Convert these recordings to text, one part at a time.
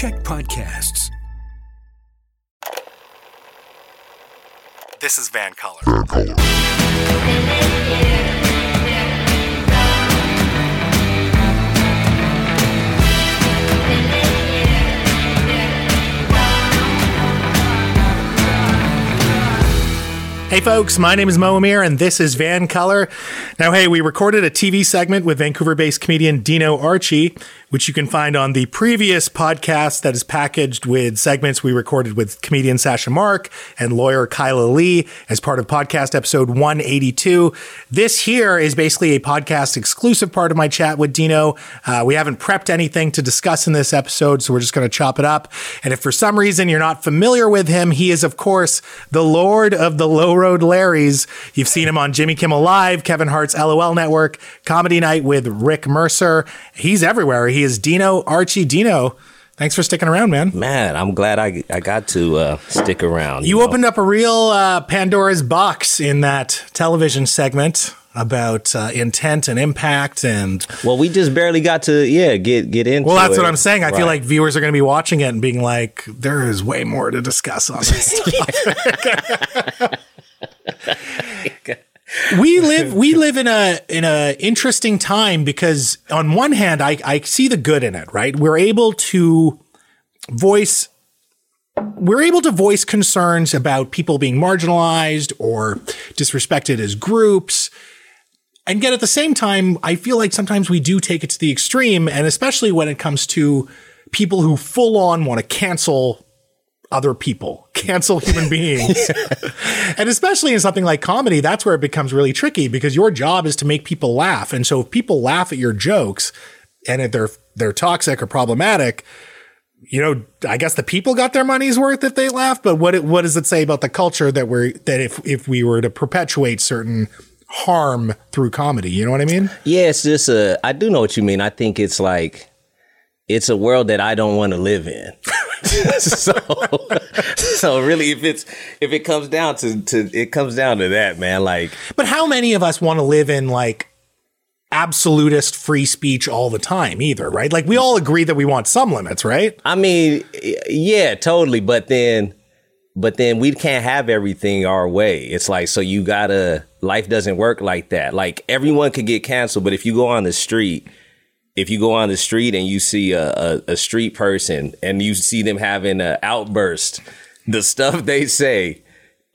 Check podcasts. This is VANCOLOUR. Hey folks, my name is Mo Amir and this is VANCOLOUR. Now, hey, we recorded a TV segment with Vancouver based comedian Dino Archie, which you can find on the previous podcast that is packaged with segments we recorded with comedian Sasha Mark and lawyer Kyla Lee as part of podcast episode 182. This here is basically a podcast exclusive part of my chat with Dino. Uh, we haven't prepped anything to discuss in this episode, so we're just going to chop it up. And if for some reason you're not familiar with him, he is, of course, the Lord of the Low Road Larrys. You've seen him on Jimmy Kimmel Live, Kevin Hart's LOL Network, Comedy Night with Rick Mercer. He's everywhere. He is Dino Archie Dino. Thanks for sticking around, man. Man, I'm glad I, I got to uh, stick around. You know? opened up a real uh, Pandora's box in that television segment about uh, intent and impact and Well, we just barely got to yeah get get into. well that's it. what i'm saying i feel like viewers are going to be watching it and being like there is way more to discuss on this we live we live in a in a interesting time because on one hand I, I see the good in it right? We're able to voice we're able to voice concerns about people being marginalized or disrespected as groups. And yet at the same time i feel like sometimes we do take it to the extreme and especially when it comes to people who full on want to cancel other people, cancel human beings. and especially in something like comedy, that's where it becomes really tricky because your job is to make people laugh. And so if people laugh at your jokes and if they're they're toxic or problematic, you know, I guess the people got their money's worth if they laugh, but what it, what does it say about the culture that we're that if if we were to perpetuate certain harm through comedy, you know what I mean? Yeah, it's just a. I do know what you mean. I think it's like it's a world that I don't want to live in. so, so really, if it's if it comes down to to it comes down to that, man. Like, But how many of us want to live in like absolutist free speech all the time either, right? Like we all agree that we want some limits, right? I mean, yeah, totally. But then, but then we can't have everything our way. It's like so you gotta. Life doesn't work like that. Like everyone could get canceled, but if you go on the street if you go on the street and you see a, a, a street person and you see them having an outburst, the stuff they say,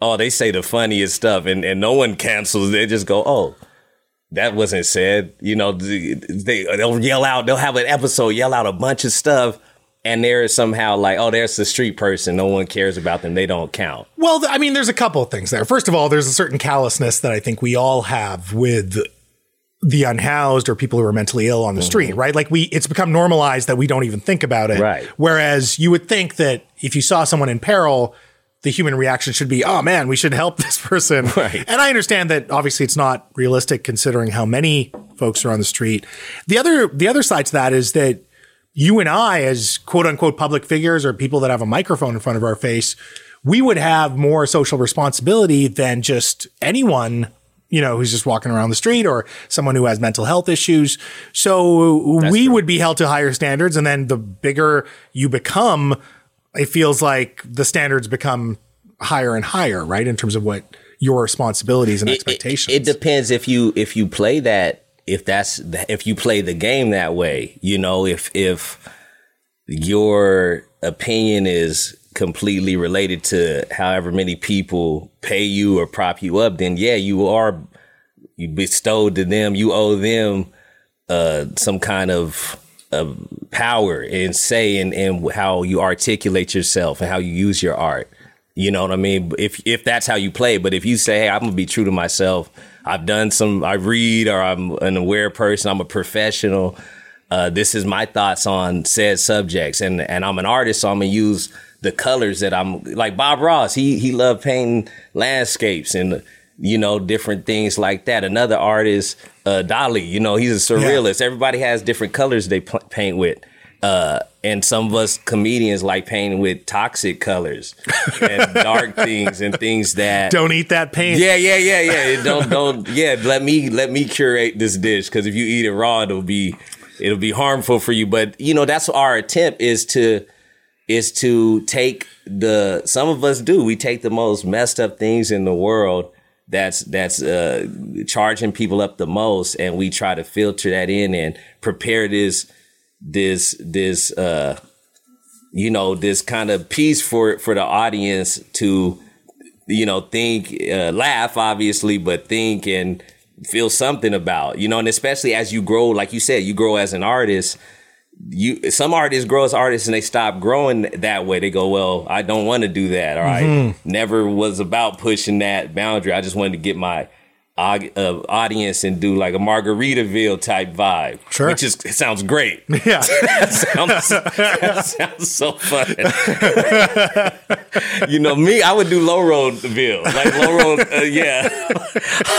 oh, they say the funniest stuff, and, and no one cancels. They just go, oh, that wasn't said. You know, they they'll yell out. They'll have an episode yell out a bunch of stuff, and they're somehow like, oh, there's the street person. No one cares about them. They don't count. Well, I mean, there's a couple of things there. First of all, there's a certain callousness that I think we all have with the unhoused or people who are mentally ill on the mm-hmm. street, right? Like we, it's become normalized that we don't even think about it. Right. Whereas you would think that if you saw someone in peril, the human reaction should be, oh man, we should help this person. Right. And I understand that obviously it's not realistic considering how many folks are on the street. The other, the other side to that is that you and I, as quote unquote public figures or people that have a microphone in front of our face, we would have more social responsibility than just anyone, you know, who's just walking around the street or someone who has mental health issues. So we would be held to higher standards. And then the bigger you become, it feels like the standards become higher and higher, right? In terms of what your responsibilities and It- expectations. It, it depends if you if you play that if that's if you play the game that way. You know, if if your opinion is completely related to however many people pay you or prop you up, then yeah, you are you bestowed to them. You owe them uh, some kind of of power and say and and how you articulate yourself and how you use your art. You know what I mean? If if that's how you play, but if you say, "Hey, I'm gonna be true to myself," I've done some, I read, or I'm an aware person, I'm a professional. Uh, this is my thoughts on said subjects, and and I'm an artist, so I'm gonna use the colors that I'm like Bob Ross. He he loved painting landscapes and you know different things like that. Another artist, uh, Dali, you know, he's a surrealist. Everybody has different colors they pl- paint with. Uh, and some of us comedians like painting with toxic colors and dark things and things that Don't eat that paint. yeah, yeah, yeah, yeah. Don't don't yeah. Let me let me curate this dish because if you eat it raw, it'll be it'll be harmful for you. But you know that's our attempt is to is to take the some of us do. We take the most messed up things in the world that's that's uh, charging people up the most and we try to filter that in and prepare this this this uh you know this kind of piece for for the audience to you know think uh, laugh obviously but think and feel something about you know and especially as you grow like you said you grow as an artist you some artists grow as artists and they stop growing that way. They go, well, I don't want to do that, or I mm-hmm. never was about pushing that boundary. I just wanted to get my uh, audience and do like a Margaritaville type vibe, Sure. which is it sounds great. Yeah. that sounds that sounds so fun. you know me, I would do low roadville, like low road. Uh, yeah,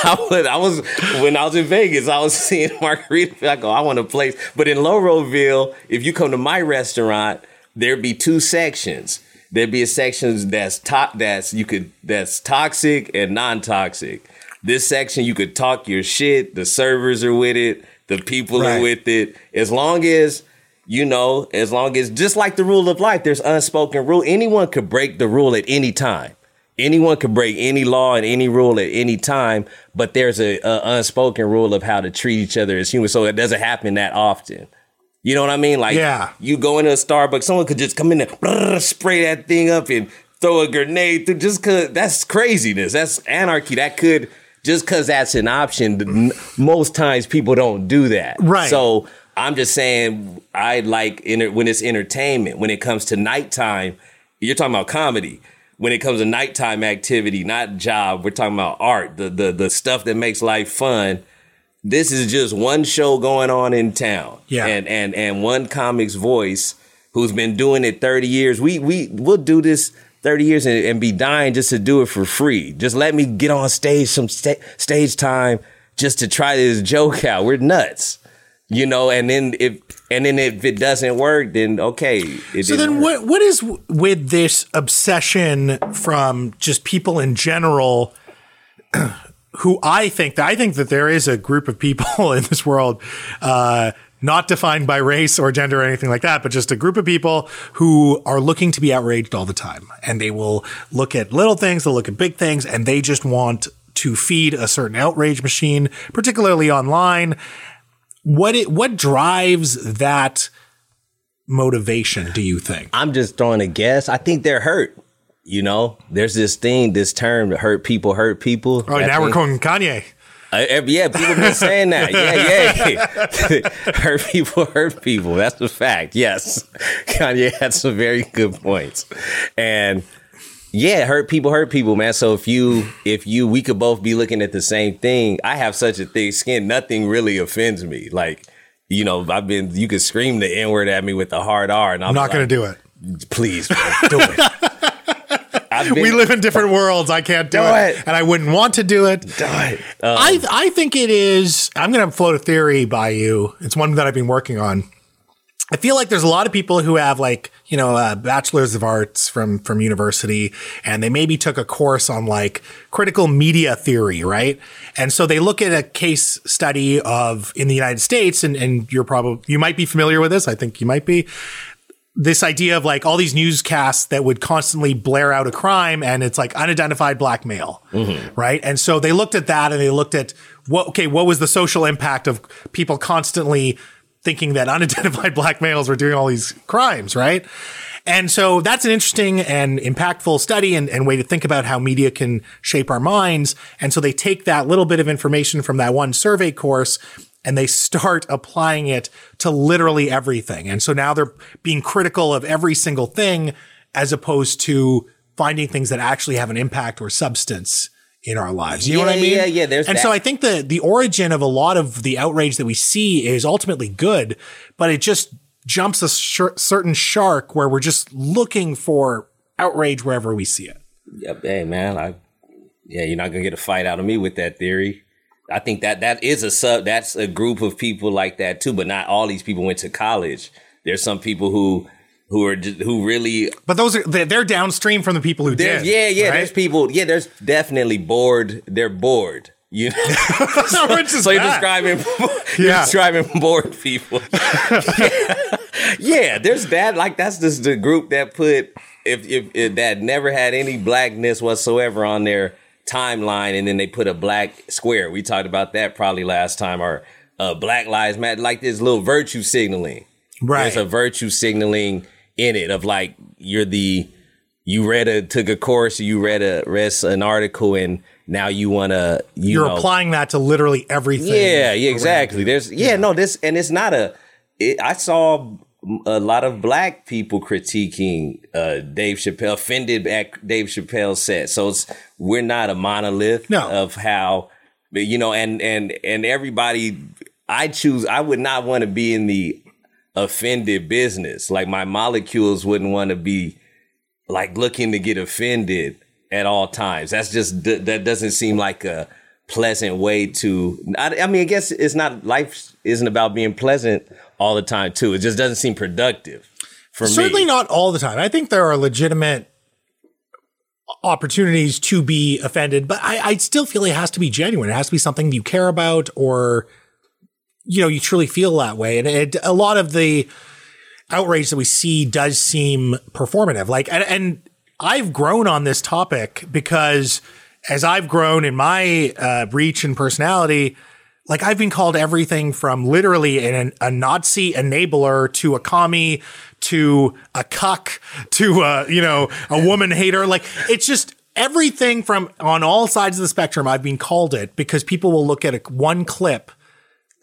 I would. I was when I was in Vegas. I was seeing Margaritaville. I go, I want a place, but in low roadville, if you come to my restaurant, there'd be two sections. There'd be a section that's to- that's you could that's toxic and non-toxic. This section you could talk your shit. The servers are with it. The people Right. are with it. As long as you know, as long as just like the rule of life, there's unspoken rule. Anyone could break the rule at any time. Anyone could break any law and any rule at any time, but there's a, a unspoken rule of how to treat each other as humans. So it doesn't happen that often. You know what I mean? Like, Yeah. you go into a Starbucks, someone could just come in there, spray that thing up and throw a grenade through just cause that's craziness. That's anarchy. That could, just cause that's an option, most times people don't do that. Right. So I'm just saying, I like when it's entertainment, when it comes to nighttime, you're talking about comedy. When it comes to nighttime activity, not job, we're talking about art, the, the, the stuff that makes life fun this is just one show going on in town. Yeah. And and and one comic's voice who's been doing it 30 years. We we we'll do this 30 years and, and be dying just to do it for free. Just let me get on stage some sta- stage time just to try this joke out. We're nuts. You know, and then if and then if it doesn't work, then okay. It So then, work. what what is w- with this obsession from just people in general? Who I think that I think that there is a group of people in this world, uh, not defined by race or gender or anything like that, but just a group of people who are looking to be outraged all the time, and they will look at little things, they'll look at big things, and they just want to feed a certain outrage machine, particularly online. What it what drives that motivation? Do you think? I'm just throwing a guess. I think they're hurt. You know, there's this thing, this term, hurt people, hurt people. Oh, now we're calling Kanye. Uh, yeah, people been saying that. Yeah, yeah. hurt people, hurt people. That's a fact. Yes, Kanye had some very good points, and yeah, hurt people, hurt people, man. So if you, if you, we could both be looking at the same thing. I have such a thick skin. Nothing really offends me. Like, you know, I've been. You could scream the n word at me with a hard R, and I'm I'm not going to do it. Please, man, do it. I've been, We live in different worlds. I can't do Do it. it. and I wouldn't want to do it. do it. Uh, I I think it is. I'm going to float a theory by you. It's one that I've been working on. I feel like there's a lot of people who have like you know uh, bachelors of arts from from university, and they maybe took a course on like critical media theory, right? And so they look at a case study of in the United States, and and you're probably you might be familiar with this. I think you might be this idea of like all these newscasts that would constantly blare out a crime and it's like unidentified black male, mm-hmm. right? And so they looked at that and they looked at what, okay, what was the social impact of people constantly thinking that unidentified black males were doing all these crimes, right? And so that's an interesting and impactful study and, and way to think about how media can shape our minds. And so they take that little bit of information from that one survey course and they start applying it to literally everything. And so now they're being critical of every single thing as opposed to finding things that actually have an impact or substance in our lives. You know what I mean? yeah, yeah, there's and that. so I think the the origin of a lot of the outrage that we see is ultimately good, but it just jumps a sh- certain shark where we're just looking for outrage wherever we see it. Yep. Hey, man. I yeah, you're not gonna get a fight out of me with that theory. I think that that is a sub. That's a group of people like that too. But not all these people went to college. There's some people who who are who really. But those are they're they're downstream from the people who did. yeah, yeah. right? There's people. Yeah, there's definitely bored. They're bored. You know. Is so you're describing you're Yeah. describing bored people. yeah, there's that. Like that's just the group that put if, if if that never had any blackness whatsoever on their timeline, and then they put a black square. We talked about that probably last time, or uh, Black Lives Matter, like this little virtue signaling. Right. There's a virtue signaling in it of like you're the you read a took a course, you read a read an article, and now you want to you You're know, applying that to literally everything. yeah, yeah, exactly. There's yeah, no, this and it's not a. It, I saw a lot of black people critiquing uh, Dave Chappelle, offended at Dave Chappelle's set. So it's we're not a monolith No. of how, you know, and and and everybody. I choose. I would not want to be in the offended business. Like my molecules wouldn't want to be like looking to get offended at all times. That's just that doesn't seem like a pleasant way to. I, I mean, I guess it's not life isn't about being pleasant all the time too. It just doesn't seem productive for Certainly me. not all the time. I think there are legitimate opportunities to be offended, but I, I still feel it has to be genuine. It has to be something you care about or, you know, you truly feel that way. And it, a lot of the outrage that we see does seem performative. Like, and, and I've grown on this topic because as I've grown in my uh, reach and personality, like I've been called everything from literally an, a Nazi enabler to a commie to a cuck to a, you know, a woman hater. Like it's just everything from on all sides of the spectrum. I've been called it because people will look at a, one clip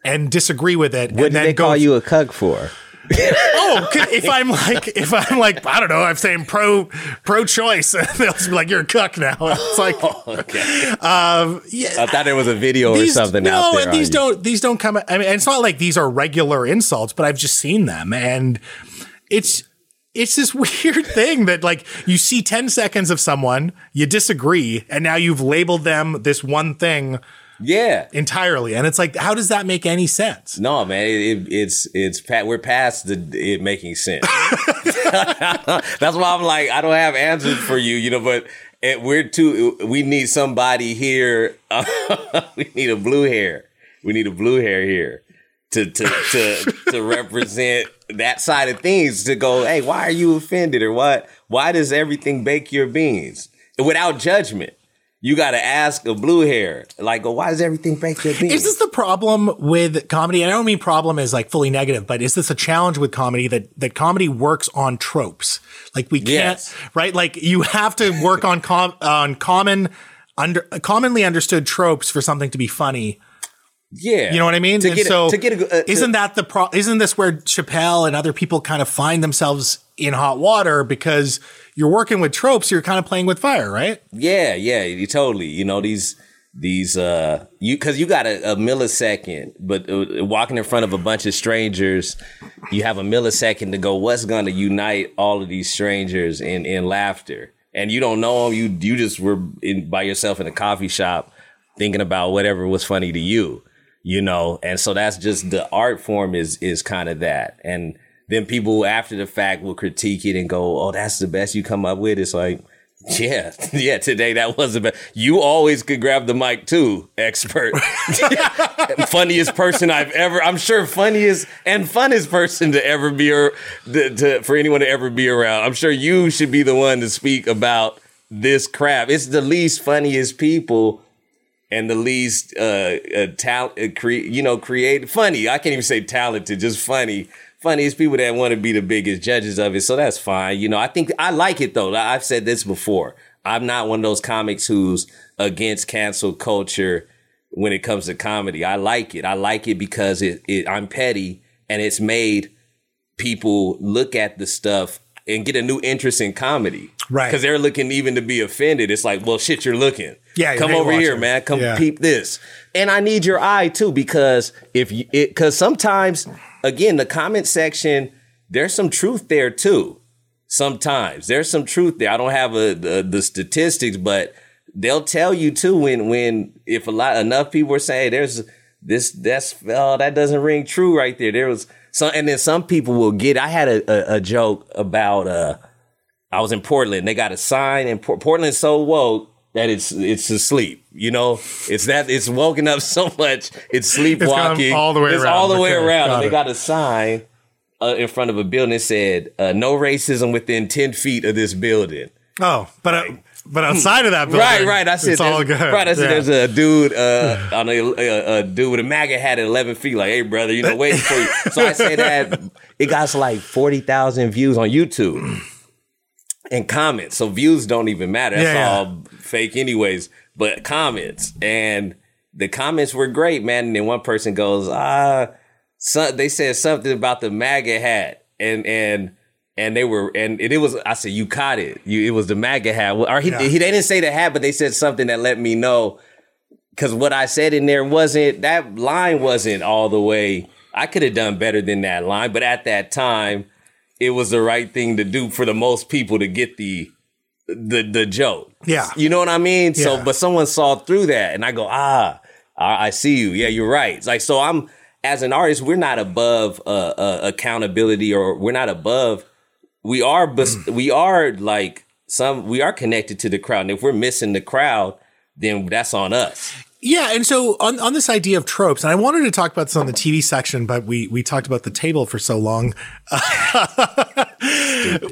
and disagree with it. What and did then they go call you a cuck for? oh, if I'm like, if I'm like, I don't know, I'm saying pro pro choice, they'll just be like, you're a cuck now. It's like, okay. um, yeah. I thought it was a video or something no, out there. and these don't these don't come. I mean, it's not like these are regular insults, but I've just seen them, and it's it's this weird thing that like you see ten seconds of someone, you disagree, and now you've labeled them this one thing Yeah. entirely, and it's like, how does that make any sense? No, man, it, it, it's it's we're past the it making sense. That's why I'm like I don't have answers for you, you know. But it, we're too. We need somebody here. we need a blue hair. We need a blue hair here to to to to represent that side of things. To go, hey, why are you offended, or what? Why does everything bake your beans without judgment? You got to ask a blue hair, like, why does everything bake your? Is this the problem with comedy? And I don't mean problem as like fully negative, but is this a challenge with comedy that that comedy works on tropes? Like we can't, Yes. right? Like you have to work on com- on common under commonly understood tropes for something to be funny. yeah, You know what I mean? To And get, so a, to get a, uh, isn't that the pro? Isn't this where Chappelle and other people kind of find themselves in hot water because you're working with tropes? You're kind of playing with fire, right? Yeah, yeah, you totally. You know these these uh you because you got a, a millisecond, but uh, walking in front of a bunch of strangers, you have a millisecond to go. What's going to unite all of these strangers in in laughter? And you don't know them. You you just were in by yourself in a coffee shop thinking about whatever was funny to you, you know. And so that's just the art form is is kind of that. And then people after the fact will critique it and go, "Oh, that's the best you come up with." It's like, yeah, yeah. Today that was the best. You always could grab the mic too, expert. funniest person I've ever. I'm sure funniest and funnest person to ever be or to, to, for anyone to ever be around. I'm sure you should be the one to speak about this crap. It's the least funniest people and the least uh, uh talent, uh, cre- you know, create funny. I can't even say talented, just funny. Funniest people that want to be the biggest judges of it. So that's fine. You know, I think I like it though. I've said this before. I'm not one of those comics who's against cancel culture when it comes to comedy. I like it. I like it because it, it I'm petty and it's made people look at the stuff and get a new interest in comedy. Right. Because they're looking even to be offended. It's like, well, shit, you're looking. Yeah, Come over here, watching. man. Come Yeah. peep this. And I need your eye too, because if you, it, because sometimes, again, the comment section, there's some truth there too. Sometimes there's some truth there. I don't have a, the, the statistics, but they'll tell you too when, when, if a lot, enough people are saying there's this, that's, oh, that doesn't ring true right there. There was some, and then some people will get, I had a, a, a joke about, uh, I was in Portland. They got a sign in Port- Portland's so woke that it's it's asleep. You know, it's that it's woken up so much it's sleepwalking. all the way it's around. all the way around. got And they got a sign uh, in front of a building that said uh, "No racism within ten feet of this building." Oh, but uh, but outside of that building, Right, right. I said, it's all good. Right, I said, Yeah. there's a dude uh, on a, a, a dude with a MAGA hat at 11 feet. Like, hey, brother, you know, waiting for you. So I say that it got like 40,000 views on YouTube and comments. So views don't even matter. That's Yeah, yeah. all fake, anyways. But comments and the comments were great, man. And then one person goes, ah, so, they said something about the MAGA hat, and and and they were and it was. I said, you caught it. You it was the MAGA hat. Or he, Yeah. he they didn't say the hat, but they said something that let me know because what I said in there wasn't that line wasn't all the way. I could have done better than that line, but at that time, it was the right thing to do for the most people to get the the the joke. Yeah. you know what I mean. So, but someone saw through that, and I go, ah, I, I see you. Yeah, you're right. It's like so. I'm as an artist, we're not above uh, uh, accountability, or we're not above. We are, bes- we are like some. We are connected to the crowd, and if we're missing the crowd, then that's on us. Yeah, and so on, on this idea of tropes, and I wanted to talk about this on the TV section, but we we talked about the table for so long.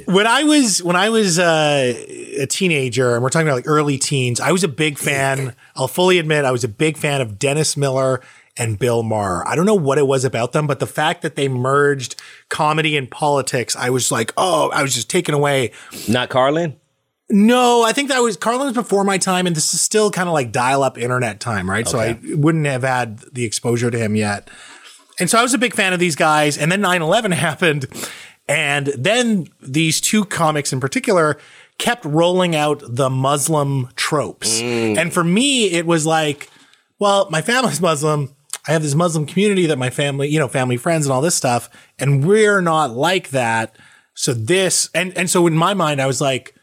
when I was when I was uh, a teenager, and we're talking about like early teens, I was a big fan. I'll fully admit, I was a big fan of Dennis Miller and Bill Maher. I don't know what it was about them, but the fact that they merged comedy and politics, I was like, oh, I was just taken away. Not Carlin. No, I think that was Carlin was before my time, and this is still kind of like dial up internet time, right? So I wouldn't have had the exposure to him yet. And so I was a big fan of these guys. And then 9 11 happened. And then these two comics in particular kept rolling out the Muslim tropes. Mm. And for me, it was like, well, my family's Muslim. I have this Muslim community that my family, you know, family friends and all this stuff. And we're not like that. So this, and, and so in my mind, I was like,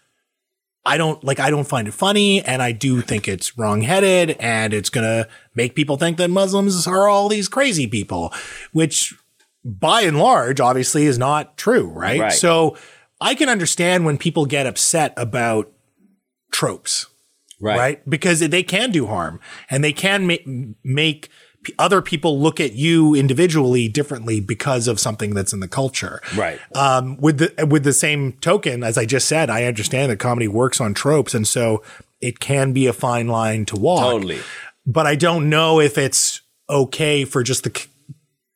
I don't like I don't find it funny and I do think it's wrongheaded and it's going to make people think that Muslims are all these crazy people, which by and large obviously is not true, right? Right. So I can understand when people get upset about tropes, right? Because they can do harm and they can ma- make other people look at you individually differently because of something that's in the culture. Right. Um, with the with the same token, as I just said, I understand that comedy works on tropes, and so it can be a fine line to walk. Totally. But I don't know if it's okay for just the c-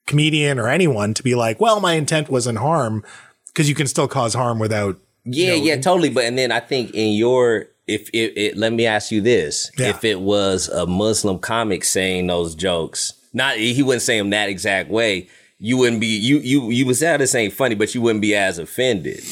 comedian or anyone to be like, "Well, my intent wasn't harm," because you can still cause harm without. Yeah, yeah, totally. But and then I think in your if it, it let me ask you this: Yeah. if it was a Muslim comic saying those jokes, not he wouldn't say them that exact way. You wouldn't be you you you would say oh, this ain't funny, but you wouldn't be as offended,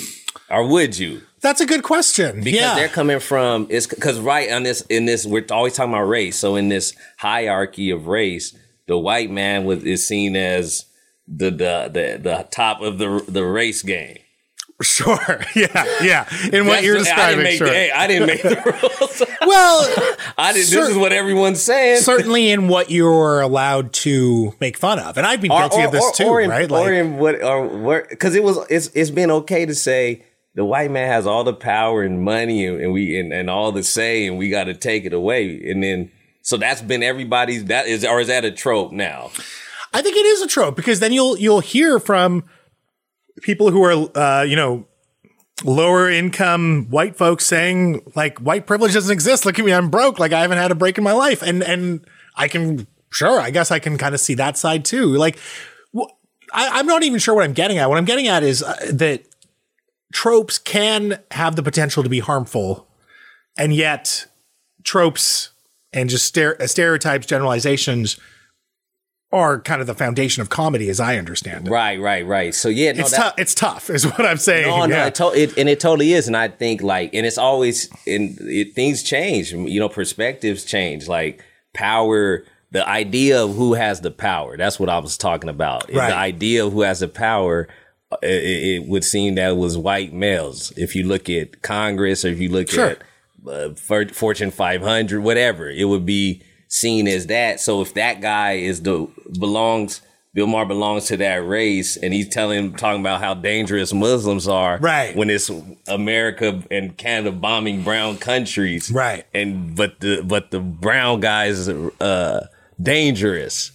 or would you? That's a good question. Because yeah. they're coming from it's because right on this in this we're always talking about race. So in this hierarchy of race, the white man was is seen as the the the, the top of the the race game. Sure. Yeah. Yeah. In what That's you're the- I describing, sure. the, hey, I didn't make the rules. well, I did. Cer- this is what everyone's saying. certainly in what you're allowed to make fun of, and I've been guilty of this too, or in, right? or in what, or what? Because it was, it's, it's been okay to say the white man has all the power and money, and, and we and, and all the say, and we got to take it away. And then, so that's been everybody's. That is, or is that a trope now? I think it is a trope because then you'll you'll hear from people who are uh, you know lower income white folks saying like white privilege doesn't exist. Look at me, I'm broke. Like I haven't had a break in my life, and and I can sure I guess I can kind of see that side too. Like I, I'm not even sure what I'm getting at. What I'm getting at is uh, that tropes can have the potential to be harmful, and yet tropes and just stere- stereotypes, generalizations are kind of the foundation of comedy, as I understand it. Right, right, right. So yeah, no, It's tough. It's tough, is what I'm saying. No, no, Yeah. it, to- it, and it totally is. And I think like, and it's always, and it, things change. You know, perspectives change. Like power, the idea of who has the power. That's what I was talking about. Right. The idea of who has the power. uh, It, it would seem that it was white males. If you look at Congress, or if you look Sure. at uh, Fortune 500, whatever, it would be seen as that. So if that guy is the belongs, Bill Maher belongs to that race, and he's telling, talking about how dangerous Muslims are, Right. When it's America and Canada bombing brown countries, Right. And but the but the brown guys uh, dangerous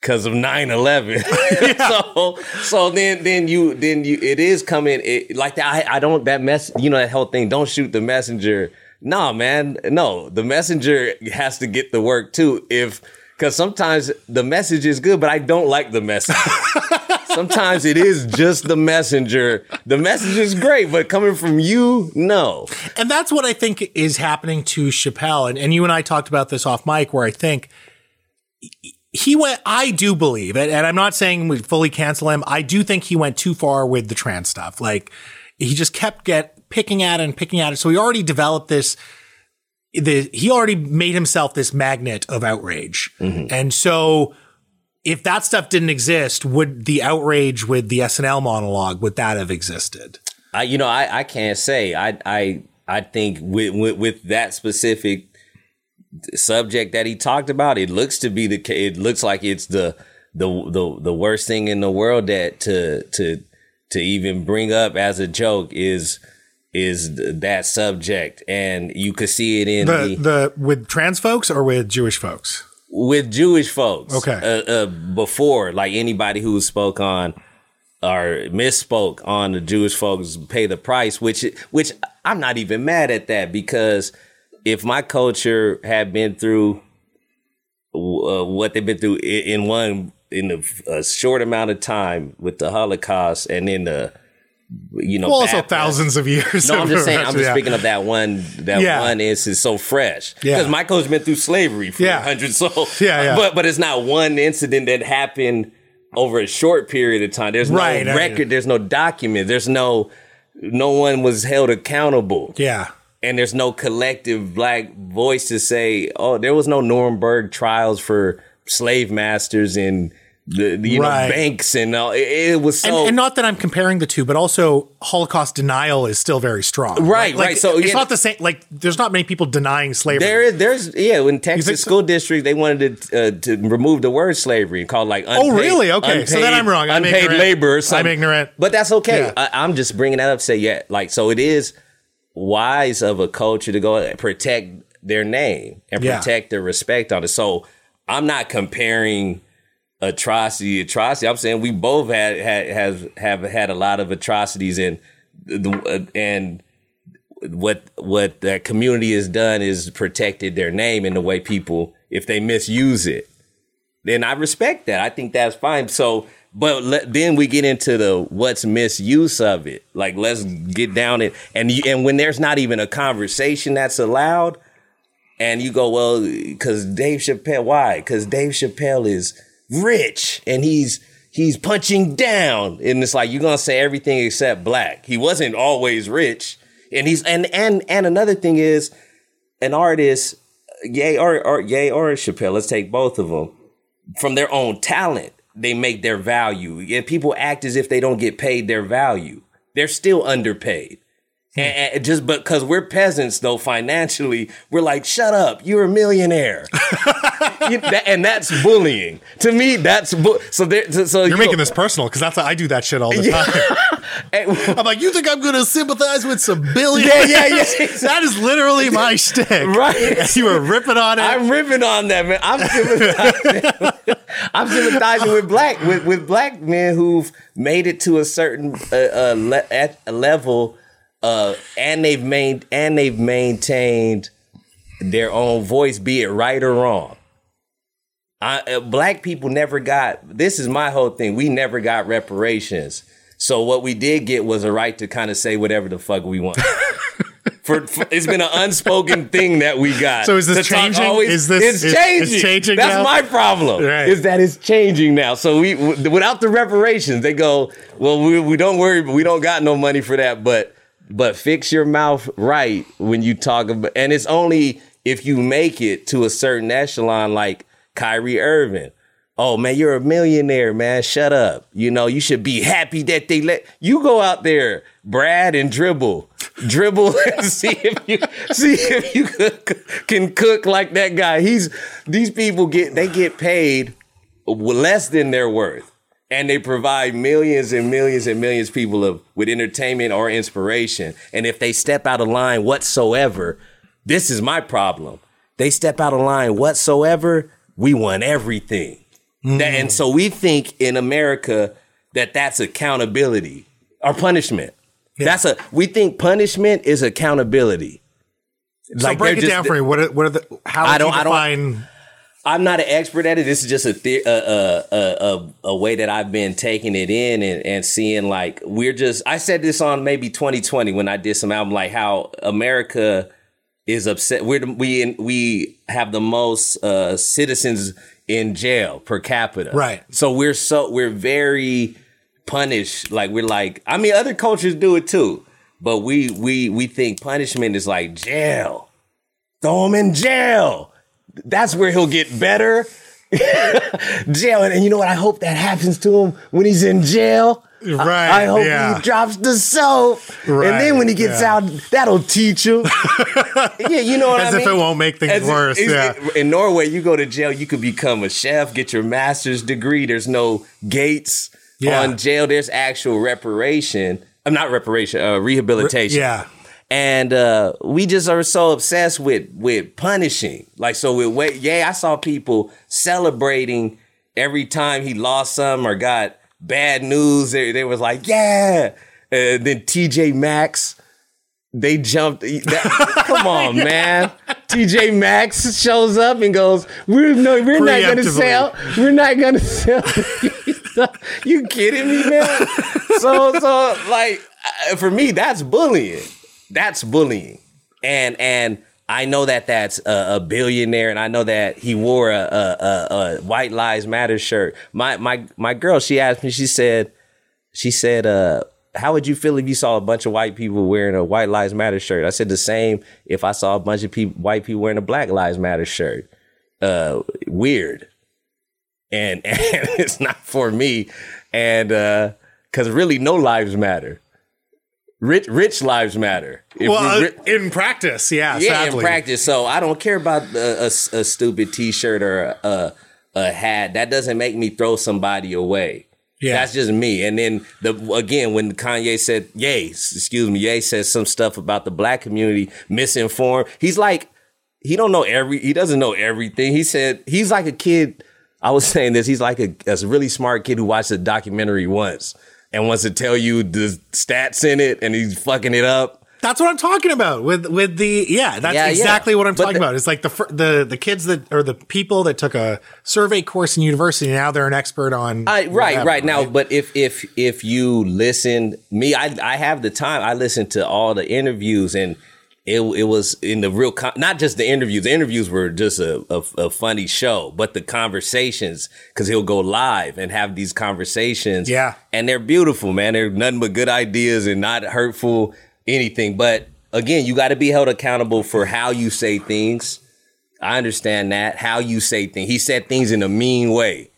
because of 9-11 so so then then you then you it is coming it, like that I, I don't that mess you know that whole thing don't shoot the messenger no man no the messenger has to get the work too if because sometimes the message is good but i don't like the message sometimes it is just the messenger the message is great but coming from you no And that's what I think is happening to Chappelle. And, and you and I talked about this off mic, where I think he went, I do believe it. And I'm not saying we fully cancel him. I do think he went too far with the trans stuff. Like he just kept get picking at it and picking at it. So he already developed this. The, he already made himself this magnet of outrage. Mm-hmm. And so if that stuff didn't exist, would the outrage with the SNL monologue, would that have existed? I, you know, I, I can't say. I, I, I think with, with with that specific subject that he talked about, it looks to be the. It looks like it's the the the the worst thing in the world that to to to even bring up as a joke is is th- that subject, and you could see it in The, the, the, with trans folks or with Jewish folks? with Jewish folks. Okay. Uh, uh, before, like anybody who spoke on or misspoke on the Jewish folks pay the price, which which I'm not even mad at that because if my culture had been through uh, what they've been through i- in one in a, a short amount of time with the Holocaust and then the you know Well, also thousands of years. no, I'm just saying. I'm just Yeah. speaking of that one. That Yeah. one instance so fresh. Yeah. Because Michael's been through slavery for Yeah. hundreds. So Yeah, yeah. But but it's not one incident that happened over a short period of time. There's Right, no I- record. There's no document. There's no. No one was held accountable. Yeah. And there's no collective black voice to say, "Oh, there was no Nuremberg trials for slave masters and the, the, you Right. know banks and all." It, it was so and, and not that I'm comparing the two, but also Holocaust denial is still very strong. Right, Like, right. So, it's yeah. not the same. Like there's not many people denying slavery. There is, there's, yeah. In Texas so? school district, they wanted to uh, to remove the word slavery and call it like unpaid, Oh, really? Okay. So then I'm wrong. I'm unpaid ignorant. labor. Or I'm ignorant. but that's okay. Yeah. I, I'm just bringing that up. to Say yeah, like so. It is wise of a culture to go and protect their name and Yeah. protect their respect on it. So I'm not comparing atrocity atrocity. I'm saying we both had had have had a lot of atrocities and the and what what that community has done is protected their name in the way people if they misuse it. Then i respect that. I think that's fine. So but let, then we get into the what's misuse of it. Like let's get down it. And you, and when there's not even a conversation that's allowed and you go well because dave chappelle why? Because dave chappelle is rich and he's he's punching down. And it's like you're gonna say everything except black. He wasn't always rich. And he's and and and another thing is an artist yay or, or yay or chappelle let's take both of them from their own talent they make their value. And people act as if they don't get paid their value. They're still underpaid and, and just because we're peasants, though, financially, we're like, shut up, you're a millionaire. You- that- and that's bullying. To me, that's bu- so. There, so, so You're making this personal because that's I do that shit all the time. I'm like, you think I'm going to sympathize with some billionaires? Yeah, yeah, yeah. that is literally my shtick. Right. And you were ripping on it. I'm ripping on that, man. I'm sympathizing. I'm sympathizing with black with, with black men who've made it to a certain uh, uh, le- at a level, uh, and they've main and they've maintained their own voice, be it right or wrong. I, uh, black people never got. This is my whole thing. We never got reparations. So what we did get was a right to kind of say whatever the fuck we want. For, for- it's been an unspoken thing that we got. So is this changing? Is this- it's is- changing? it's changing That's now? my problem. Right. Is that it's changing now? So we w- without the reparations, they go. Well, we, we don't worry. But we don't got no money for that. But but fix your mouth right when you talk about. And it's only if you make it to a certain echelon, like Kyrie Irving. Oh man, you're a millionaire, man. Shut up. You know, you should be happy that they let you go out there, Brad, and dribble. Dribble and see if you see if you can cook like that guy. He's these people get they get paid less than their worth. And they provide millions and millions and millions of people of with entertainment or inspiration. And if they step out of line whatsoever, this is my problem. They step out of line whatsoever, we want everything. Hmm. That, and so we think in America that that's accountability or punishment. That's a we think punishment is accountability. So Like, break it just- down for me. What are, what are the? How I don't- you I don't- define? I'm not an expert at it. This is just a the- a, a, a, way that I've been taking it in and, and seeing like we're just. I said this on maybe 2020 when I did some album like how America is upset. We're the- we in, we have the most uh, citizens in jail per capita. Right. So we're so we're very punished. Like we're like. I mean, other cultures do it too, but we we we think punishment is like jail. Throw them in jail that's where he'll get better. jail, and, and you know what? I hope that happens to him when he's in jail. Right, I, hope yeah. he drops the soap, Right, and then when he gets yeah. out, that'll teach him. yeah, you know what As I mean? As if it won't make things As worse, it's- yeah. In Norway, you go to jail, you could become a chef, get your master's degree. There's no gates Yeah. on jail. There's actual reparation. I'm not reparation, uh, rehabilitation. Yeah. And uh, we just are so obsessed with with punishing. Like so with wait, yeah, I saw people celebrating every time he lost some or got bad news. They, they was like, yeah. And then TJ Maxx, they jumped. that- come on, man. TJ Maxx shows up and goes, "We're no, we're not going to sell. We're not going to sell." you kidding me, man? So, so like for me, that's bullying. That's bullying, and and I know that that's a, a billionaire, and I know that he wore a, a, a, White Lives Matter shirt. My my my girl, she asked me. She said, she said, uh, how would you feel if you saw a bunch of white people wearing a White Lives Matter shirt? I said the same if I saw a bunch of people, white people wearing a Black Lives Matter shirt. Uh, weird. And, and it's not for me. And, uh, cause really no lives matter. Rich, rich lives matter. If Well, uh, ri- in practice, yeah. yeah, sadly. in practice. So I don't care about a, a, a stupid T-shirt or a, a, a hat. That doesn't make me throw somebody away. Yeah. that's just me. And then the again when Kanye said, "Yay," excuse me, Yay said some stuff about the black community misinformed. He's like, he don't know every. He doesn't know everything. He said he's like a kid. I was saying this. He's like a, a really smart kid who watched a documentary once and wants to tell you the stats in it, and he's fucking it up. That's what I'm talking about with with the yeah. That's Yeah, yeah. exactly what I'm But talking the- about. It's like the the the kids that or the people that took a survey course in university. Now they're an expert on I, right, whatever, right now. But if if if you listen, me, I I have the time. I listen to all the interviews, and it it was in the real, con- not just the interviews. The interviews were just a a, a funny show, but the conversations because he'll go live and have these conversations. Yeah. and they're beautiful, man. They're nothing but good ideas and not hurtful anything. But again, you got to be held accountable for how you say things. I understand that how you say things. He said things in a mean way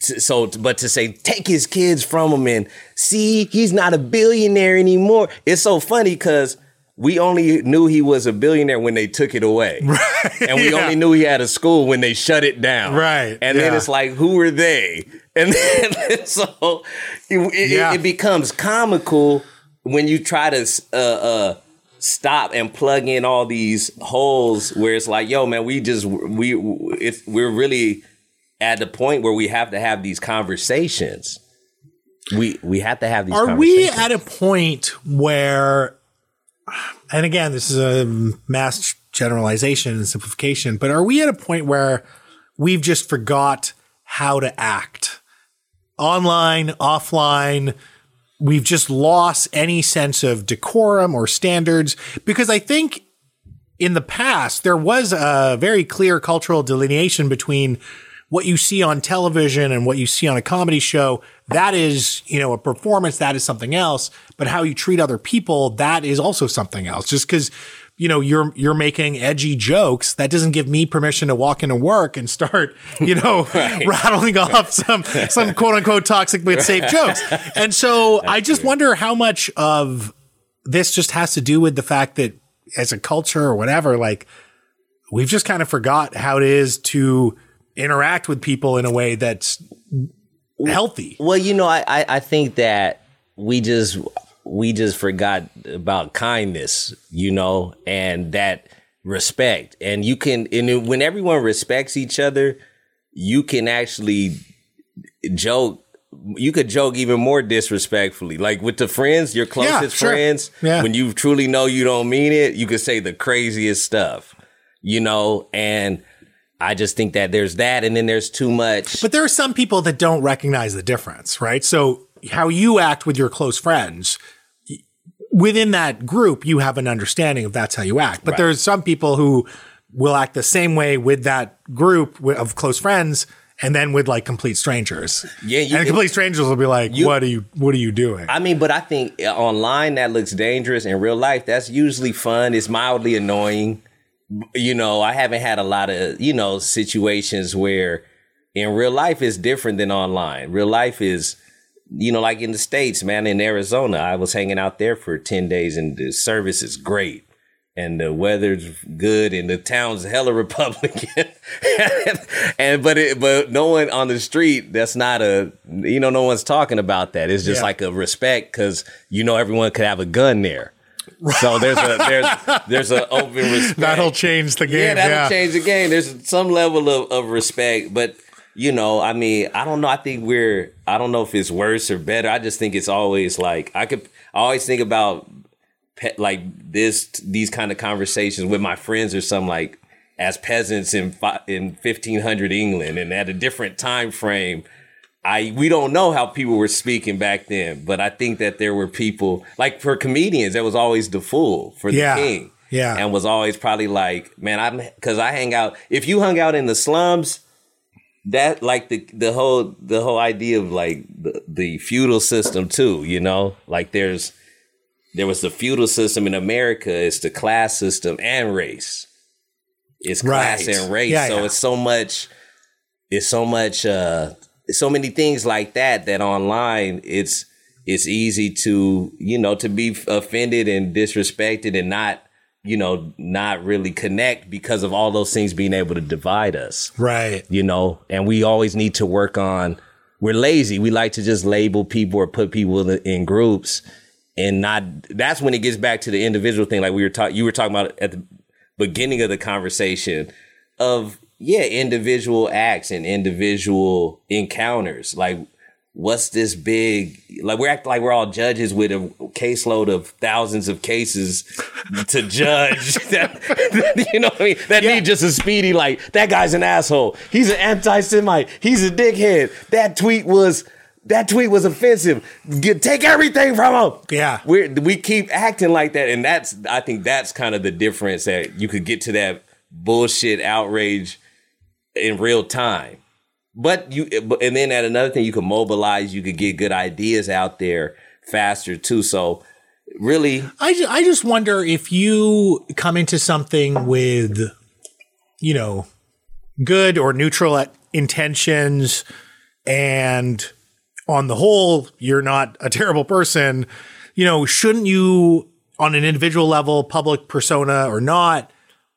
so but to say take his kids from him and see he's not a billionaire anymore it's so funny because we only knew he was a billionaire when they took it away and we Yeah. only knew he had a school when they shut it down Right, and then it's like who were they and then so it, it- Yeah. it becomes comical when you try to uh, uh stop and plug in all these holes where it's like yo man we just we if we're really at the point where we have to have these conversations. We we have to have these. Are we at a point where, and again, this is a mass generalization and simplification, but are we at a point where we've just forgot how to act online, offline? We've just lost any sense of decorum or standards because I think in the past, there was a very clear cultural delineation between what you see on television and what you see on a comedy show. That is, you know, a performance. That is something else. But how you treat other people, that is also something else. Just because, you know, you're, you're making edgy jokes, that doesn't give me permission to walk into work and start, you know, rattling off some, some quote unquote toxic but safe jokes. And so I just wonder how much of this just has to do with the fact that as a culture or whatever, like we've just kind of forgot how it is to interact with people in a way that's healthy. Well, you know, I, I I think that we just we just forgot about kindness, you know, and that respect. And you can and when everyone respects each other, you can actually joke. You could joke even more disrespectfully, like with the friends, your closest sure. friends. Yeah. When you truly know you don't mean it, you could say the craziest stuff, you know. And I just think that there's that, and then there's too much. But there are some people that don't recognize the difference, right? So how you act with your close friends within that group, you have an understanding of that's how you act. But Right. there's some people who will act the same way with that group of close friends and then with like complete strangers. Yeah, you- and complete strangers will be like, You- "What are you? What are you doing?" I mean, but I think uh, online that looks dangerous. In real life, that's usually fun. It's mildly annoying. You know, I haven't had a lot of, you know, situations where in real life is different than online. Real life is, you know, like in the States, man, in Arizona, I was hanging out there for 10 days and the service is great. And the weather's good and the town's hella Republican. and but it but no one on the street that's not a you know, no one's talking about that. It's just Yeah. like a respect because you know everyone could have a gun there. So there's a there's there's an open respect. That'll change the game. Yeah, Yeah, that'll change the game. There's some level of, of respect, but you know, I mean, I don't know. I think we're I don't know if it's worse or better. I just think it's always like I could I always think about pe- like this these kind of conversations with my friends or something like as peasants in fi- in 1500 England and at a different time frame. I we don't know how people were speaking back then, but I think that there were people like for comedians that was always the fool for the Yeah. king Yeah. and was always probably like, man, I'm because I hang out. If you hung out in the slums, that like the the whole the whole idea of like the, the feudal system too, you know, like there's there was the feudal system in America. It's the class system and race. It's class Right. and race. Yeah, so yeah. it's so much. It's so much. uh So many things like that. That online, it's it's easy to you know to be offended and disrespected and not you know not really connect because of all those things being able to divide us right. you know, and we always need to work on. We're lazy. We like to just label people or put people in, in groups, and not. That's when it gets back to the individual thing, like we were talking. You were talking about at the beginning of the conversation of yeah, individual acts and individual encounters. Like, what's this big? Like we're acting like we're all judges with a caseload of thousands of cases to judge. that, you know what I mean? That need just a speedy like that guy's an asshole. He's an anti-Semite. He's a dickhead. That tweet was. That tweet was offensive. Get, take everything from him. Yeah. we we keep acting like that, and that's I think that's kind of the difference that you could get to that bullshit outrage in real time. But you, and then at another thing, you can mobilize. You could get good ideas out there faster too. So really, I, I just wonder if you come into something with, you know, good or neutral intentions, and on the whole, you're not a terrible person, you know, shouldn't you, on an individual level, public persona or not,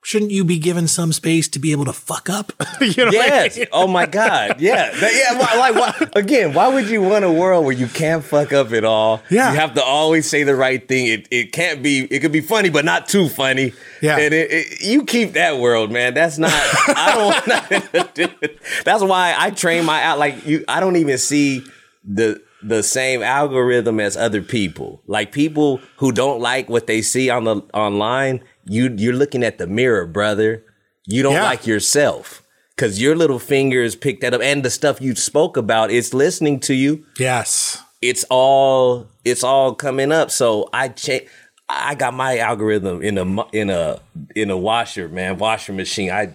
shouldn't you be given some space to be able to fuck up? you know what I yes. mean? Oh my God. Yeah. Yeah. Like, why, again, why would you want a world where you can't fuck up at all? Yeah. You have to always say the right thing. It, it can't be, it could be funny, but not too funny. Yeah. And it, it, you keep that world, man. That's not, I don't want nothing to do with- That's why I train my out. Like, you, I don't even see the, the same algorithm as other people. Like people who don't like what they see on the online, you you're looking at the mirror, brother. You don't Yeah. like yourself because your little fingers picked that up, and the stuff you spoke about, it's listening to you. Yes. It's all it's all coming up. So I cha- I got my algorithm in a in a in a washer, man, washer machine. I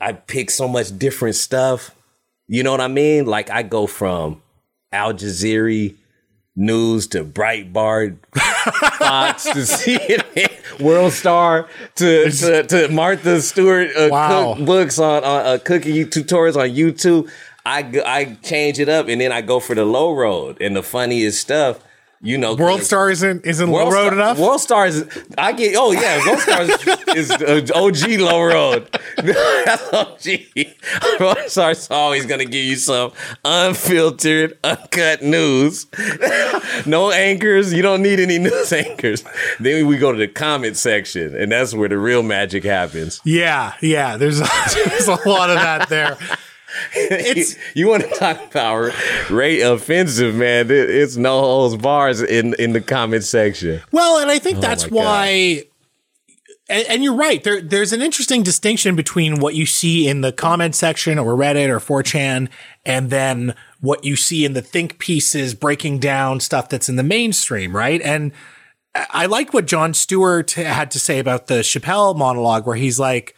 I pick so much different stuff. You know what I mean? Like I go from Al Jazeera news to Breitbart, Fox to CNN, World Star to to, to Martha Stewart uh, Wow. cookbooks on, on uh, cooking tutorials on YouTube. I I change it up and then I go for the low road and the funniest stuff. You know, World Star isn't isn't low road Star, enough. World Stars, I get. Oh yeah, World Stars is uh, OG low road. That's OG. World Stars always gonna give you some unfiltered, uncut news. no anchors. You don't need any news anchors. Then we go to the comment section, and that's where the real magic happens. Yeah, yeah. There's there's a lot of that there. It's- you, want to talk about rate offensive, man? It- It's no holds bars in in the comment section. Well, and I think oh that's Oh God. why. And, and you're right. There, there's an interesting distinction between what you see in the comment section or Reddit or 4chan, and then what you see in the think pieces breaking down stuff that's in the mainstream, right? And I I like what Jon Stewart had to say about the Chappelle monologue, where he's like,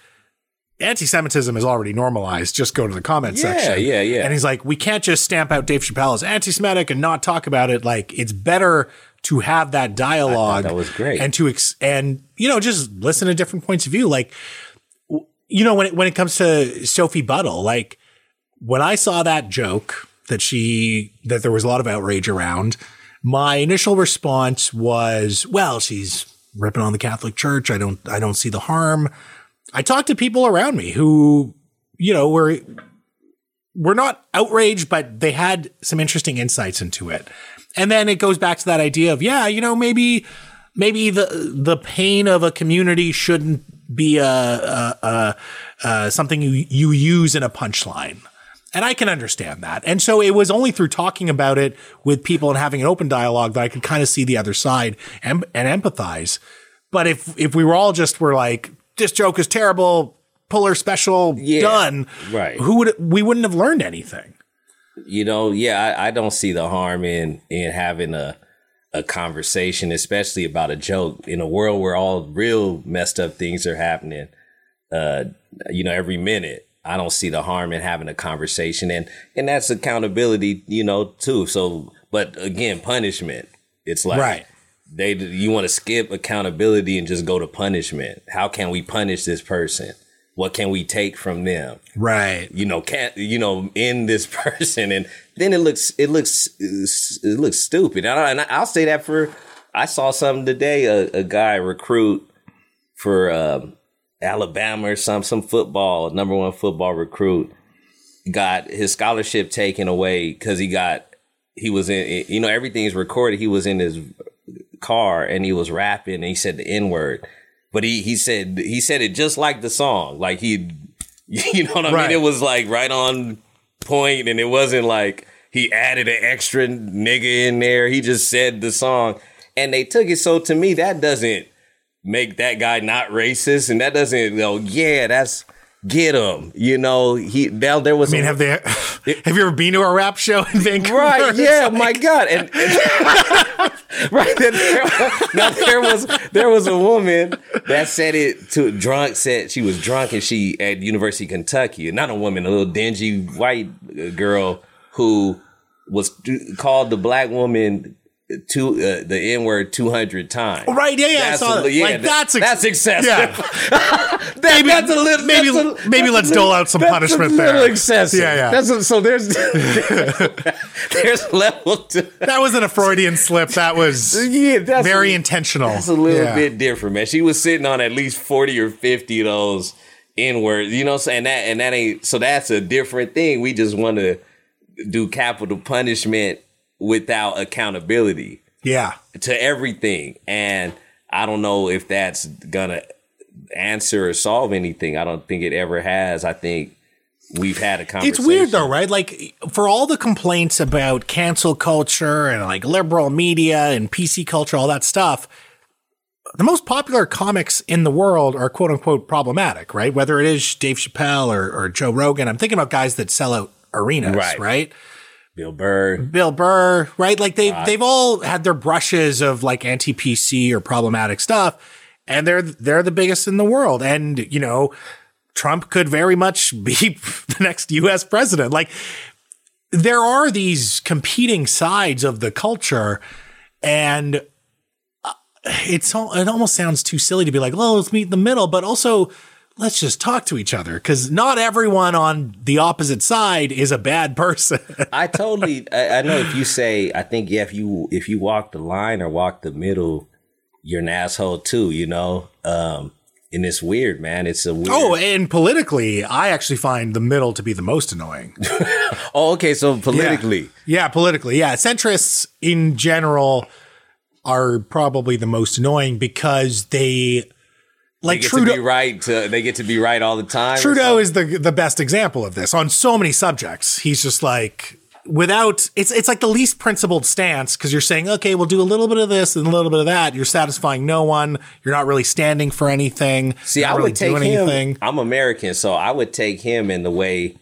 anti-Semitism is already normalized. Just go to the comment Yeah, section. yeah, yeah. Yeah. And he's like, we can't just stamp out Dave Chappelle as anti-Semitic and not talk about it. Like, it's better to have that dialogue. that was great. And to ex- and you know just listen to different points of view. Like, you know, when it when it comes to Sophie Buddle, like when I saw that joke that she that there was a lot of outrage around, my initial response was, well, she's ripping on the Catholic Church. I don't I don't see the harm. I talked to people around me who, you know, were were not outraged, but they had some interesting insights into it. And then it goes back to that idea of, yeah, you know, maybe maybe the the pain of a community shouldn't be a, a, a, a something you you use in a punchline. And I can understand that. And so it was only through talking about it with people and having an open dialogue that I could kind of see the other side and, and empathize. But if if we were all just were like, this joke is terrible, puller special, Yeah, done, right. Who would we wouldn't have learned anything. You know, yeah, I, I don't see the harm in in having a a conversation, especially about a joke in a world where all real messed up things are happening. Uh, you know, every minute. I don't see the harm in having a conversation, and and that's accountability, you know, too. So, but again, punishment. It's like Right. They you want to skip accountability and just go to punishment. How can we punish this person? What can we take from them? Right. you know, can't you know, in this person, and then it looks it looks it looks stupid. And, I, and I'll say that for I saw something today. A, a guy recruit for um, Alabama or some some football number one football recruit got his scholarship taken away because he got he was in you know everything's recorded. He was in his car and he was rapping and he said the n word. But he, he said he said it just like the song. Like he you know what I Right. mean? It was like right on point and it wasn't like he added an extra nigga in there. He just said the song. And they took it so to me that doesn't make that guy not racist and that doesn't go, yeah, that's get him. You know, he there, there was I mean, a- have they have you ever been to a rap show in Vancouver? Right, yeah, like- my God, and, and- right then there, now there was there was a woman that said it to drunk said she was drunk and she at University of Kentucky, not a woman, a little dingy white uh, girl who was called the black woman to uh, the N word two hundred times. Right, yeah, yeah, I saw a- that. yeah, Like, that- that's ex- that's excessive. Yeah. That- Maybe- that's a little maybe- a- maybe that's let's a dole out some that's punishment a little there. excessive. Yeah, yeah. That's a, so there's there's level to That wasn't a Freudian slip. That was yeah, that's very a, intentional. That's a little Yeah. bit different, man. She was sitting on at least forty or fifty of those N words. You know what I'm saying? That and that ain't so that's a different thing. We just want to do capital punishment without accountability Yeah. to everything. And I don't know if that's gonna answer or solve anything. I don't think it ever has. I think we've had a conversation. It's weird though, right? Like for all the complaints about cancel culture and like liberal media and PC culture, all that stuff, the most popular comics in the world are quote unquote problematic, right? Whether it is Dave Chappelle or, or Joe Rogan. I'm thinking about guys that sell out arenas, Right. right? Bill Burr. Bill Burr, right? Like they they've all had their brushes of like anti PC or problematic stuff, and they're they're the biggest in the world. And you know, Trump could very much be the next U.S. president. Like there are these competing sides of the culture, and uh, it's all it almost sounds too silly to be like, well, let's meet in the middle, but also. Let's just talk to each other because not everyone on the opposite side is a bad person. I totally. I, I know if you say, I think yeah, if you if you walk the line or walk the middle, you're an asshole too. You know, um, and it's weird, man. It's a weird. Oh, and politically, I actually find the middle to be the most annoying. oh, okay. So politically, yeah, politically, yeah. Centrists in general are probably the most annoying because they like they get Trudeau. to be right. To, they get to be right all the time. Trudeau is the the best example of this on so many subjects. He's just like without it's it's like the least principled stance because you're saying okay we'll do a little bit of this and a little bit of that you're satisfying no one you're not really standing for anything See, not I really would take doing him. anything. I'm American, so I would take him in the way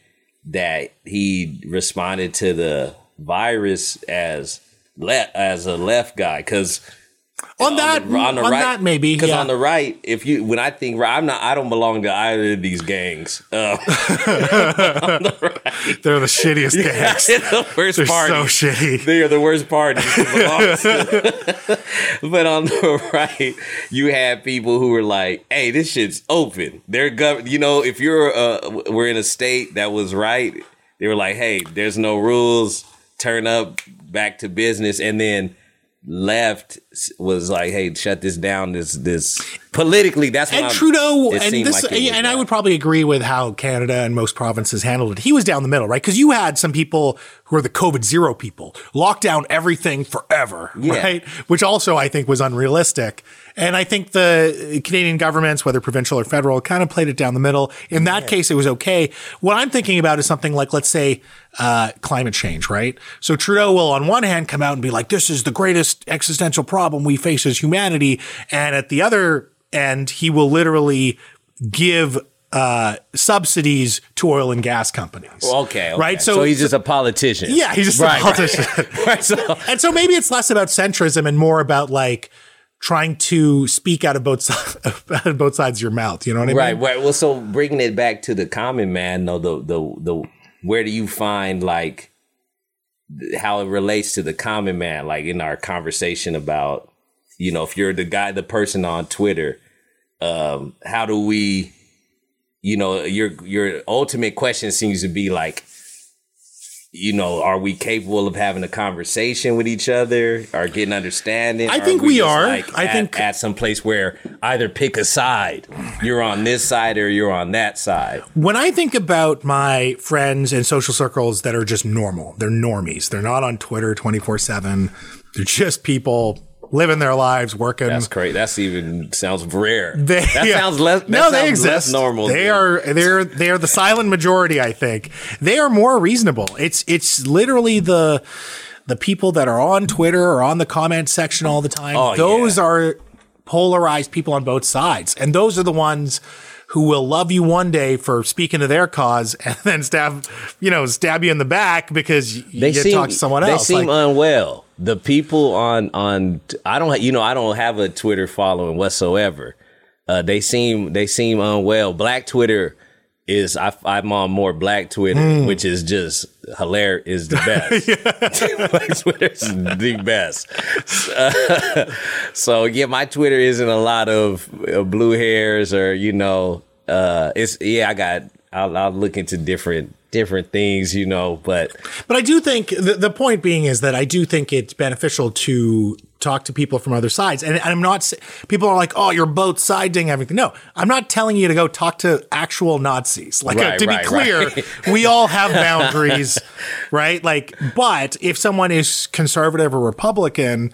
that he responded to the virus as le- as a left guy because on that on, the right that maybe because yeah. on the right if you when i think right i'm not i don't belong to either of these gangs. Uh, they're the shittiest gangs. they're the worst they're party. so shitty. They are the worst party to belong to. but on the right you have people who are like hey this shit's open. They're gov- you know if you're uh we're in a state that was right they were like hey there's no rules. Turn up back to business. And then left was like hey shut this down this this politically that's what and Trudeau and this like and I would probably agree with how Canada and most provinces handled it. He was down the middle, right? Because you had some people who are the COVID zero people, lock down everything forever, Yeah. right? Which also I think was unrealistic. And I think the Canadian governments, whether provincial or federal, kind of played it down the middle. In that case, it was okay. What I'm thinking about is something like, let's say, uh, climate change, right? So Trudeau will, on one hand, come out and be like, "This is the greatest existential problem we face as humanity," and at the other end, he will literally give uh, subsidies to oil and gas companies. okay, okay. right. so, he's just a politician yeah, he's just Right, a politician. right so And so maybe it's less about centrism and more about like trying to speak out of both sides, out of both sides of your mouth. You know what I Right, mean? right. Well, so bringing it back to the common man, though, the the the where do you find like how it relates to the common man? Like in our conversation about, you know, if you're the guy, the person on Twitter, um, how do we, you know, your your ultimate question seems to be like. You know, are we capable of having a conversation with each other or getting understanding? I think are we just, are. Like, I at- think- at some place where either pick a side. You're on this side or you're on that side. When I think about my friends and social circles that are just normal, they're normies. They're not on Twitter 24 7. They're just people living their lives, working. That's great. That's even sounds rare. They, that yeah. sounds less. That no, sounds they exist. normal. They are they're they're the silent majority. I think they are more reasonable. It's it's literally the the people that are on Twitter or on the comment section all the time. Oh, those yeah. are polarized people on both sides, and those are the ones who will love you one day for speaking to their cause and then stab you know stab you in the back because They get seem talk to someone else. They seem Like, unwell. The people on on I don't you know I don't have a Twitter following whatsoever. Uh, they seem they seem unwell. Black Twitter is I, I'm on more Black Twitter, Hmm. which is just hilarious. Is the best. Black Twitter is the best. Uh, so yeah, my Twitter isn't a lot of uh, blue hairs or you know, uh, it's yeah. I got I'll, I'll look into different different things, you know, but But I do think the, the point being is that I do think it's beneficial to talk to people from other sides. And, and I'm not, people are like, oh, you're both siding everything. No, I'm not telling you to go talk to actual Nazis. Like, uh, Right, to be clear, right. we all have boundaries, right? Like, but if someone is conservative or Republican,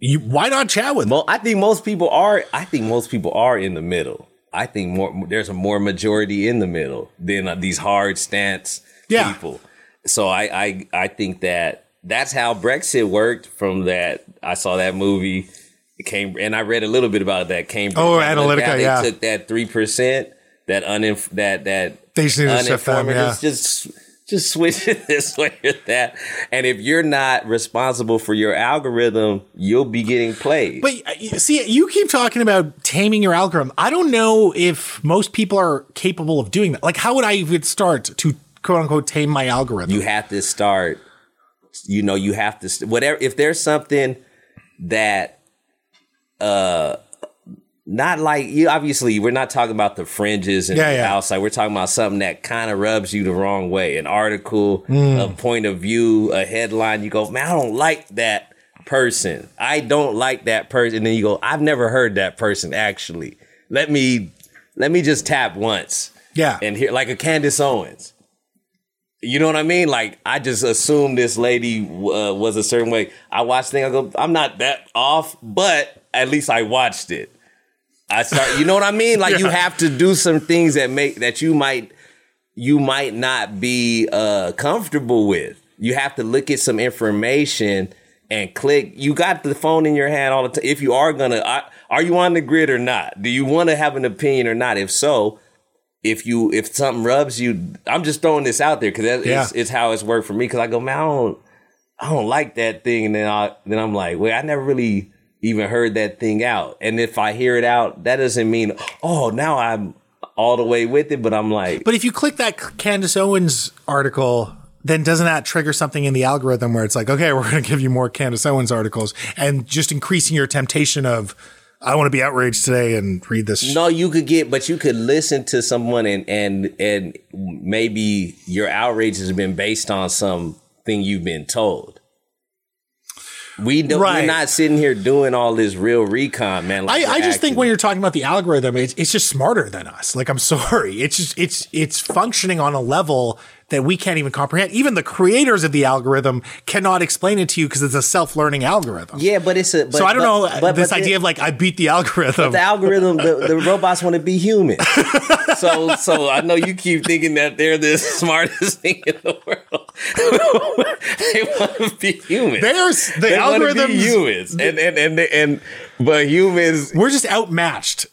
you, why not chat with them? Well, I think most people are. I think most people are in the middle. I think more. There's a more majority in the middle than uh, these hard stance Yeah. people. So I, I, I think that that's how Brexit worked. From that, I saw that movie. It came, and I read a little bit about that. Cambridge. Oh, Analytica, they yeah. took that three percent. That uninf- that that They just shift them, uninformed- yeah. just- just just switch it this way or that. And if you're not responsible for your algorithm, you'll be getting played. But uh, see, you keep talking about taming your algorithm. I don't know if most people are capable of doing that. Like, how would I even start to quote unquote tame my algorithm? you have to start you know you have to st- whatever if there's something that uh not like you obviously we're not talking about the fringes and Yeah, the yeah. outside we're talking about something that kind of rubs you the wrong way an article Hmm. a point of view a headline you go man i don't like that person i don't like that person and then you go i've never heard that person actually let me let me just tap once yeah. and here like a Candace Owens. You know what I mean? Like I just assumed this lady uh, was a certain way. I watched thing. I go, I'm not that off, but at least I watched it. I start. You know what I mean? Like you have to do some things that make that you might you might not be uh comfortable with. You have to look at some information and click. You got the phone in your hand all the time. If you are gonna, are, are you on the grid or not? Do you want to have an opinion or not? If so, if you if something rubs you, I'm just throwing this out there because Yeah. it's, it's how it's worked for me. Because I go, man, I don't, I don't like that thing, and then I then I'm like, wait, I never really even heard that thing out. And if I hear it out, that doesn't mean, oh, now I'm all the way with it. But I'm like, But if you click that Candace Owens article, then doesn't that trigger something in the algorithm where it's like, okay, we're going to give you more Candace Owens articles and just increasing your temptation of, I want to be outraged today and read this. No, you could get, but you could listen to someone and and and maybe your outrage has been based on something you've been told. We don't, Right. we're not sitting here doing all this real recon, man. Like I, I just think when you're talking about the algorithm, it's, it's just smarter than us. Like, I'm sorry. It's just, it's, it's functioning on a level that we can't even comprehend. Even the creators of the algorithm cannot explain it to you because it's a self-learning algorithm. yeah, but it's a. But, so I don't but- know but- this but the- idea of like, I beat the algorithm. the algorithm, the, the robots want to be human. so, so I know you keep thinking that they're the smartest thing in the world. they want to be human. There's the they wanna be algorithms. humans, and and and and but humans. We're just outmatched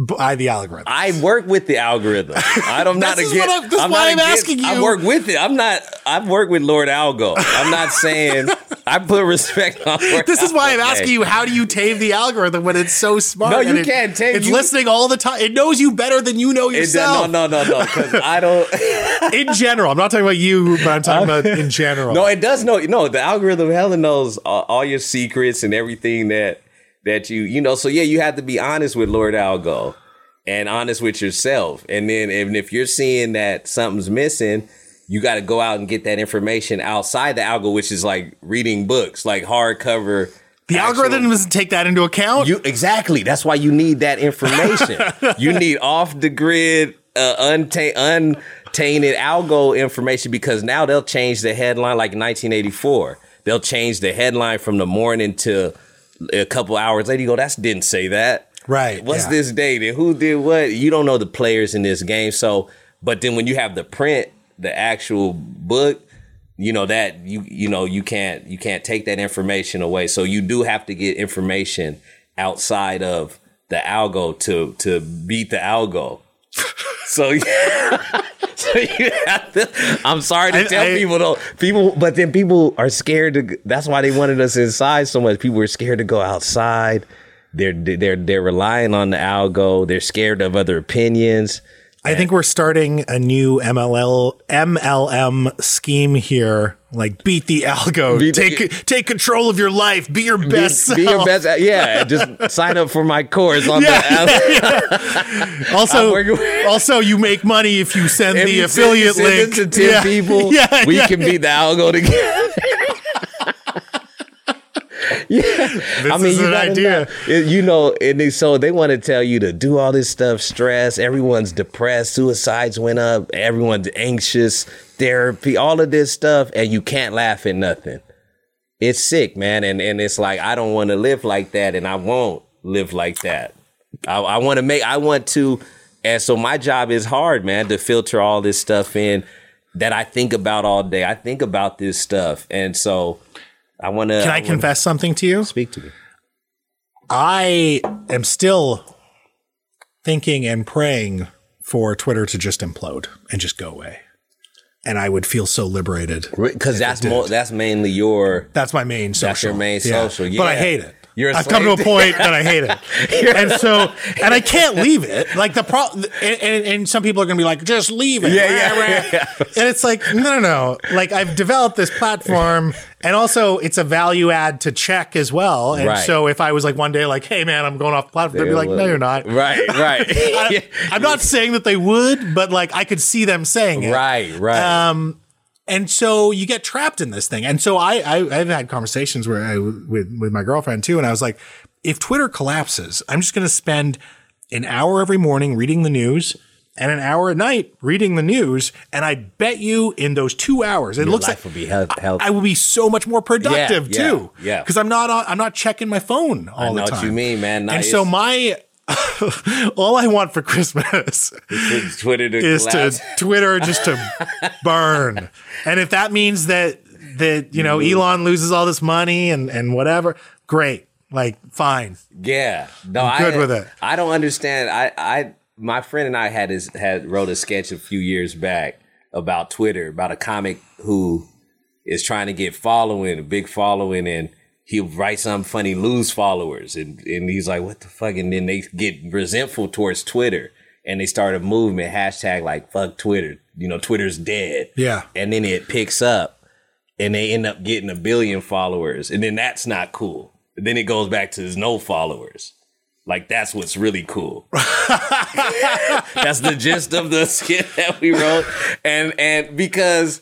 by the algorithm. I work with the algorithm. I don't not against. what I'm- this is I'm why not I'm against- asking you. I work with it. I'm not. I've worked with Lord Algo. I'm not saying. I put respect on. Lord This is why I'm asking you, how do you tame the algorithm when it's so smart? No, you it- can't tame- It's you- listening all the time. It knows you better than you know It- yourself. no, no, no, no. Because I don't. In general, I'm not talking about you, but I'm talking about in general. No, it does know. No, the algorithm hella knows all, all your secrets and everything that that you you know. So yeah, you have to be honest with Lord Algo and honest with yourself. And then and if you're seeing that something's missing, you got to go out and get that information outside the algo, which is like reading books, like hardcover. the actual- algorithm doesn't take that into account. You exactly. That's why you need that information. you need off the grid, uh, unta- untainted algo information because now they'll change the headline like 1984. They'll change the headline from the morning to a couple hours later. You go, that's didn't say that. Right, What's yeah. this date who did what? You don't know the players in this game. So, but then when you have the print, the actual book, you know that you you know you can't you can't take that information away. So you do have to get information outside of the algo to to beat the algo. So yeah. so you have to. I'm sorry to I- tell I- people though. People, but then people are scared to. That's why they wanted us inside so much. People were scared to go outside. They're they're they're relying on the algo. They're scared of other opinions. I think we're starting a new MLL MLM scheme here. Like beat the algo, Beat the- take take control of your life, be your best be, be your best. Uh, yeah, just sign up for my course on Yeah, the. Also, I'm working with- also you make money if you send If the you affiliate send it link to ten Yeah, people. Yeah, we yeah. can beat the algo together. yeah, I mean, is you an idea. know- you know, and they, so they want to tell you to do all this stuff. Stress, everyone's depressed, suicides went up, everyone's anxious, therapy, all of this stuff, and you can't laugh at nothing. It's sick, man, and and it's like I don't want to live like that, and I won't live like that. I, I want to make, I want to, and so my job is hard, man, to filter all this stuff in that I think about all day. I think about this stuff, and so I want to. Can I confess something to you? Speak to me. I am still thinking and praying for Twitter to just implode and just go away. And I would feel so liberated. Because that's more. That's mainly your. That's my main social. That's your main social, But I hate it. You're I've come to a point that I hate it. and so, and I can't leave it. Like the pro, and, and, and some people are going to be like, just leave it. Yeah, yeah, yeah. And it's like, no, no, no. Like I've developed this platform and also it's a value add to check as well. And Right. so if I was like one day like, hey man, I'm going off the platform, they'd be like, no, you're not. Right, right, I, I'm not saying that they would, but like I could see them saying it. right, right. Um, and so you get trapped in this thing. And so I, I I've had conversations where I with with my girlfriend too, and I was like, if Twitter collapses, I'm just going to spend an hour every morning reading the news. And an hour at night reading the news, and I bet you in those two hours, it looks life like will be health-. I will be so much more productive Yeah, yeah, too. yeah. because I'm not on, I'm not checking my phone all know the what time. you mean, man. And so my all I want for Christmas Twitter to is collapse. to Twitter just to burn. And if that means that that you know mm-hmm. Elon loses all this money and and whatever, great. Like fine. Yeah, no, I'm good I, with it. I don't understand. I, I, my friend and I had his, had wrote a sketch a few years back about Twitter about a comic who is trying to get following, a big following, and he'll write something funny, lose followers, and and he's like, what the fuck? And then they get resentful towards Twitter, and they start a movement hashtag like fuck Twitter. You know, Twitter's dead. Yeah. and then it picks up and they end up getting a billion followers, and then that's not cool. Then it goes back to there's no followers. Like that's what's really cool. that's the gist of the skit that we wrote, and and because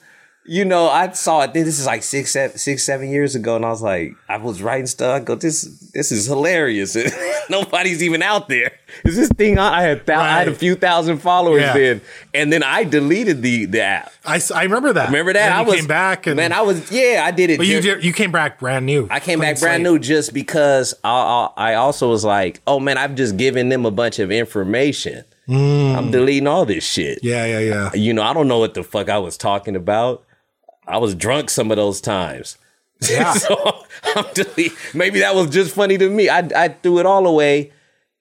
you know I saw it. This is like six, seven, six, seven years ago, and I was like, I was writing stuff. I go, this this is hilarious. Nobody's even out there. Is this thing on? I had thou- I had a few thousand followers Yeah. then, and then I deleted the the app. I, I remember that. Remember that? And I was came back and man, I was yeah, I did it. but you did, you came back brand new. I came back brand slate. new just because I, I I also was like, oh man, I've just given them a bunch of information. Hmm. I'm deleting all this shit. Yeah, yeah, yeah. You know, I don't know what the fuck I was talking about. I was drunk some of those times. Yeah. so delete- maybe that was just funny to me. I I threw it all away,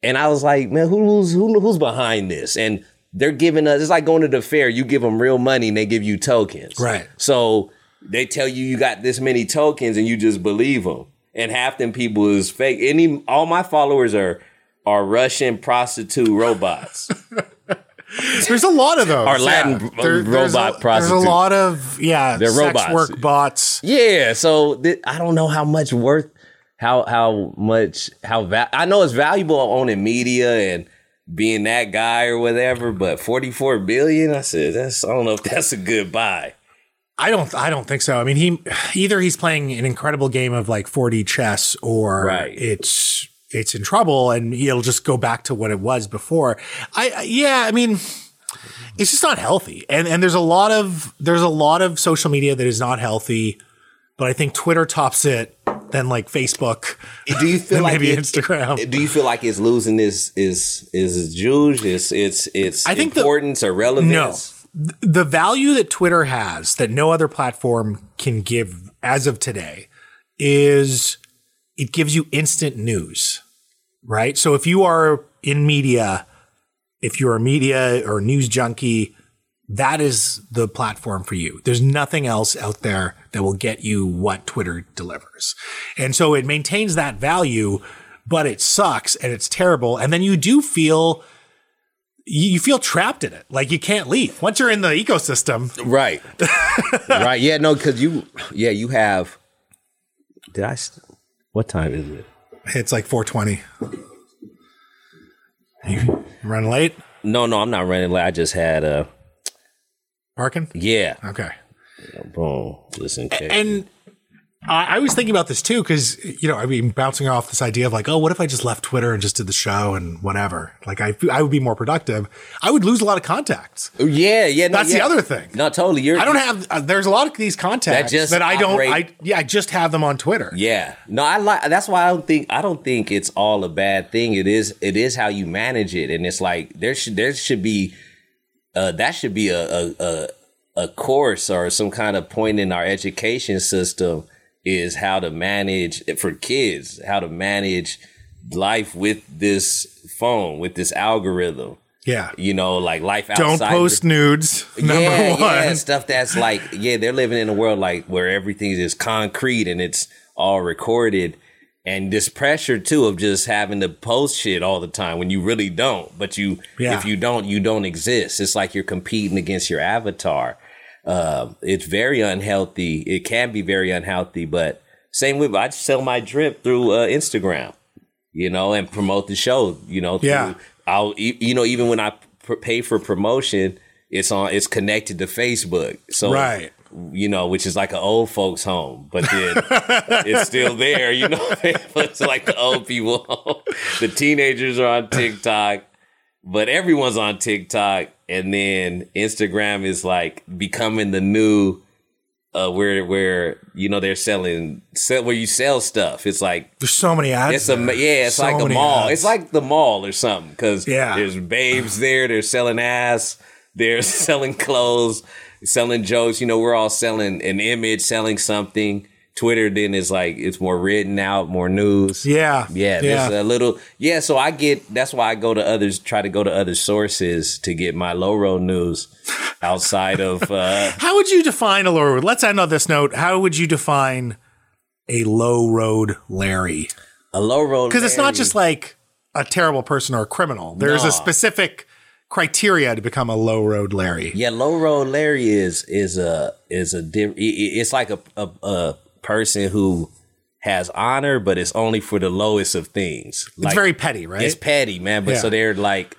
and I was like, man, who's who, who's behind this? And they're giving us. It's like going to the fair. You give them real money, and they give you tokens. Right. So they tell you you got this many tokens, and you just believe them. And half them people is fake. Any all my followers are are Russian prostitute robots. There's a lot of those. Our Latin yeah. there's robot a, There's a lot of yeah, They're sex robots. work bots. Yeah, so th- I don't know how much worth, how how much how va- I know it's valuable owning media and being that guy or whatever, but forty four billion, I said that's I don't know if that's a good buy. I don't I don't think so. I mean, he either he's playing an incredible game of like 4D chess or Right. it's it's in trouble and it'll just go back to what it was before. I I- yeah, I mean, it's just not healthy. And and there's a lot of there's a lot of social media that is not healthy, but I think Twitter tops it, than like Facebook, Do you feel like maybe it- Instagram. Do you feel like it's losing its is is its juge, its its its I think the- importance or relevance? No, the value that Twitter has that no other platform can give as of today is it gives you instant news, right? So if you are in media, if you're a media or news junkie, that is the platform for you. There's nothing else out there that will get you what Twitter delivers. And so it maintains that value, but it sucks and it's terrible. And then you do feel you feel trapped in it. Like you can't leave. Once you're in the ecosystem, Right. right. Yeah. No. Because you. Yeah. You have. Did I? What time is it? it's like 420. You run late? No. No. I'm not running late. I just had a. Parking? Yeah. Okay. Boom. Listen. And I, I was thinking about this too, because, you know, I mean, bouncing off this idea of like, oh, what if I just left Twitter and just did the show and whatever? Like, I, I would be more productive. I would lose a lot of contacts. Yeah. Yeah. No, That's the other thing. Not Totally. You're. I don't have, uh, there's a lot of these contacts That just that I don't, operate- I, yeah, I just have them on Twitter. Yeah. No, I like that's why I don't think I don't think it's all a bad thing. It is it is how you manage it. And it's like there should there should be uh that should be a a a, a course or some kind of point in our education system is how to manage for kids, how to manage life with this phone, with this algorithm. Yeah. You know, like life outside. Don't post nudes. Number yeah, one. yeah, stuff that's like, yeah, they're living in a world like where everything is concrete and it's all recorded. And this pressure too of just having to post shit all the time when you really don't. But you, Yeah. if you don't, you don't exist. It's like you're competing against your avatar. Uh, it's very unhealthy. It can be very unhealthy. But same with I sell my drip through uh, Instagram, you know, and promote the show. You know, through- Yeah. I'll you know even when I pr- pay for promotion, it's on it's connected to Facebook. So Right. you know, which is like an old folks home, but then it's still there, you know. it's like the old people home. The teenagers are on TikTok, but everyone's on TikTok, and then Instagram is like becoming the new uh, where where you know they're selling sell, where you sell stuff. It's like There's so many ads. it's a there. yeah, it's So like a mall. ads. It's like the mall or something because Yeah. there's babes there. They're selling ass. They're selling clothes, selling jokes. You know, we're all selling an image, selling something. Twitter then is like it's more written out, more news. yeah, Yeah, yeah. there's a little yeah. So I get that's why I go to others, try to go to other sources to get my low road news outside of uh How would you define a low road? Let's end on this note. How would you define a low road Larry? a low road Because it's not just like a terrible person or a criminal. There's a specific criteria to become a low road Larry. Yeah, low road Larry is is a is a it's like a, a a person who has honor, but it's only for the lowest of things. It's very petty, right? it's petty, man. But Yeah. so they're like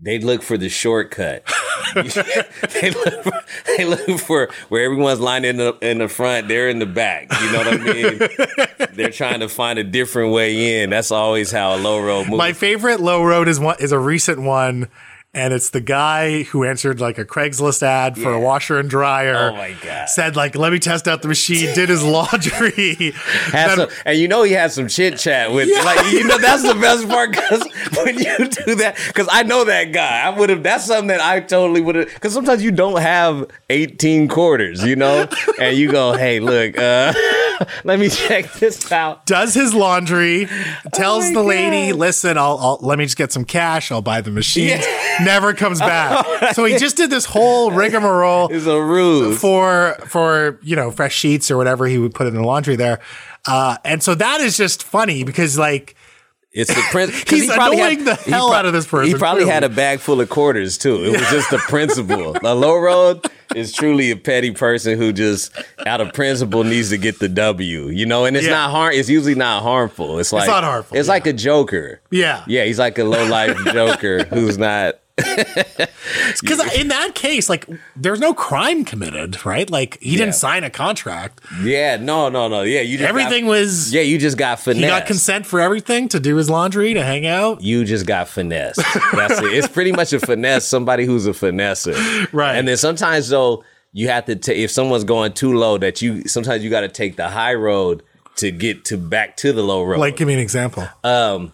they look for the shortcut. they, look for, they look for where everyone's lined in the in the front, they're in the back. You know what I mean? they're trying to find a different way in. That's always how a low road moves. My favorite low road is one is a recent one, and it's the guy who answered like a Craigslist ad for a washer and dryer. Oh my God. Said like, "Let me test out the machine." Did his laundry. Then- some, and you know he had some chit chat with like you know that's the best part because when you do that because I know that guy I would have that's something that I totally would have because sometimes you don't have eighteen quarters you know and you go hey look uh, let me check this out does his laundry, tells Oh the lady, "Listen, I'll, I'll let me just get some cash. I'll buy the machine." Never comes back. so he just did this whole rigmarole it's a ruse. for for you know fresh sheets or whatever he would put in the laundry there, uh, and so that is just funny because like it's the prince He's annoying the hell out of this person, he probably had a bag full of quarters too. It was just the principle a low road is truly a petty person who just out of principle needs to get the W you know? And it's Yeah. not harm it's usually not harmful. It's like not harmful, it's yeah. like a joker. Yeah. Yeah, he's like a low life joker who's not. because in that case like there's no crime committed right like he Yeah. didn't sign a contract Yeah, no, no, no. Yeah, you just everything Got, was yeah, you just got finesse. he got consent for everything to do his laundry to hang out You just got finesse. That's it. It's pretty much a finesse. Somebody who's a finesser, Right. And then sometimes though, you have to take if someone's going too low, that you sometimes you got to take the high road to get to back to the low road. like give me an example Um,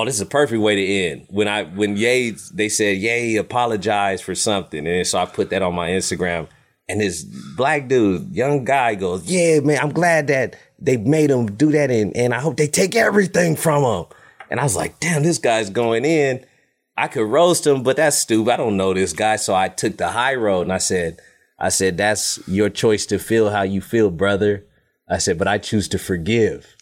oh, this is a perfect way to end. When I when Ye they said Ye apologized for something, and so I put that on my Instagram. And this black dude, young guy, goes, "Yeah, man, I'm glad that they made him do that, and and I hope they take everything from him." And I was like, "Damn, this guy's going in." I could roast him, but that's stupid. I don't know this guy, so I took the high road, and I said, "I said that's your choice to feel how you feel, brother." I said, "But I choose to forgive."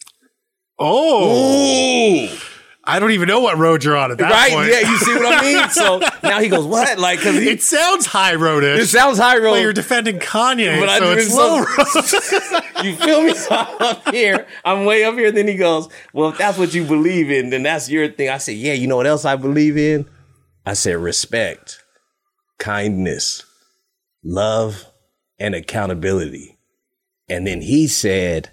oh I don't even know what road you're on at that right? point Right? Yeah, you see what I mean? So now he goes, what? Like, cause he, it sounds high roadish it sounds high road. but you're defending Kanye But I so do it's it low so- road you feel me? So I'm up here. I'm way up here. And then he goes, well, if that's what you believe in, then that's your thing. I said, yeah, you know what else I believe in? I said, respect, kindness, love, and accountability. And then he said,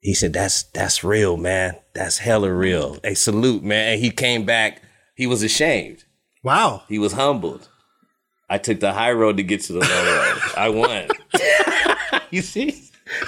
he said, that's, that's real, man. That's hella real. Hey, salute, man. And he came back. He was ashamed. wow He was humbled. I took the high road to get to the low road. I won. you see?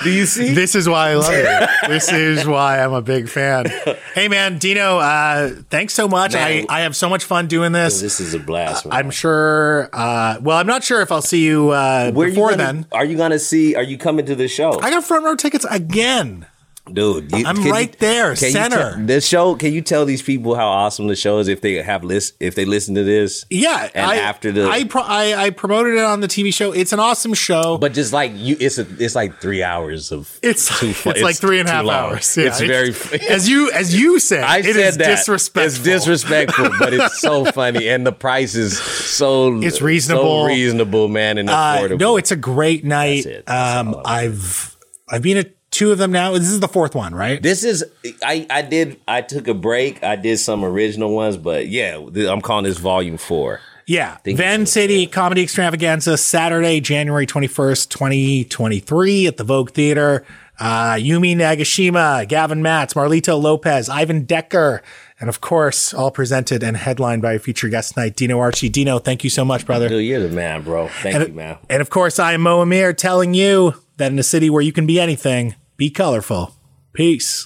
Do you see? This is why I love you. This is why I'm a big fan. Hey man, Dino, uh, thanks so much. Man. I, I have so much fun doing this. This is a blast. man. I'm sure. Uh, well, I'm not sure if I'll see you uh, Where you before gonna- then. Are you gonna see? Are you coming to the show, I got front row tickets again. Dude? you- I'm can you- right there, can you center. tell- this show. Can you tell these people how awesome the show is if they have list if they listen to this? Yeah, And I, after the- I, pro- I I promoted it on the TV show. It's an awesome show. But just like you, it's a, it's like three hours of. it's too it's, fu- like three and a half hours. Yeah, it's very. as you as you said. I it said is that disrespectful. It's disrespectful, but it's so funny, and the price is so It's reasonable. so reasonable, man, and Uh, affordable. no, it's a great night. That's it. That's Um, I've I've been at two of them now. This is the fourth one, right? This is I I did I took a break. I did some original ones, but yeah, I'm calling this volume four. Yeah. Van City Comedy Extravaganza, Saturday, January 21st, 2023 at the Vogue Theater. Uh, Yumi Nagashima, Gavin Matts, Marlito Lopez, Ivan Decker, and of course, all presented and headlined by a feature guest tonight, Dino Archie. Dino, thank you so much, brother. Dude, you're the man, bro. Thank And, you, man. and of course, I am Mo Amir telling you that in a city where you can be anything, be colorful. Peace.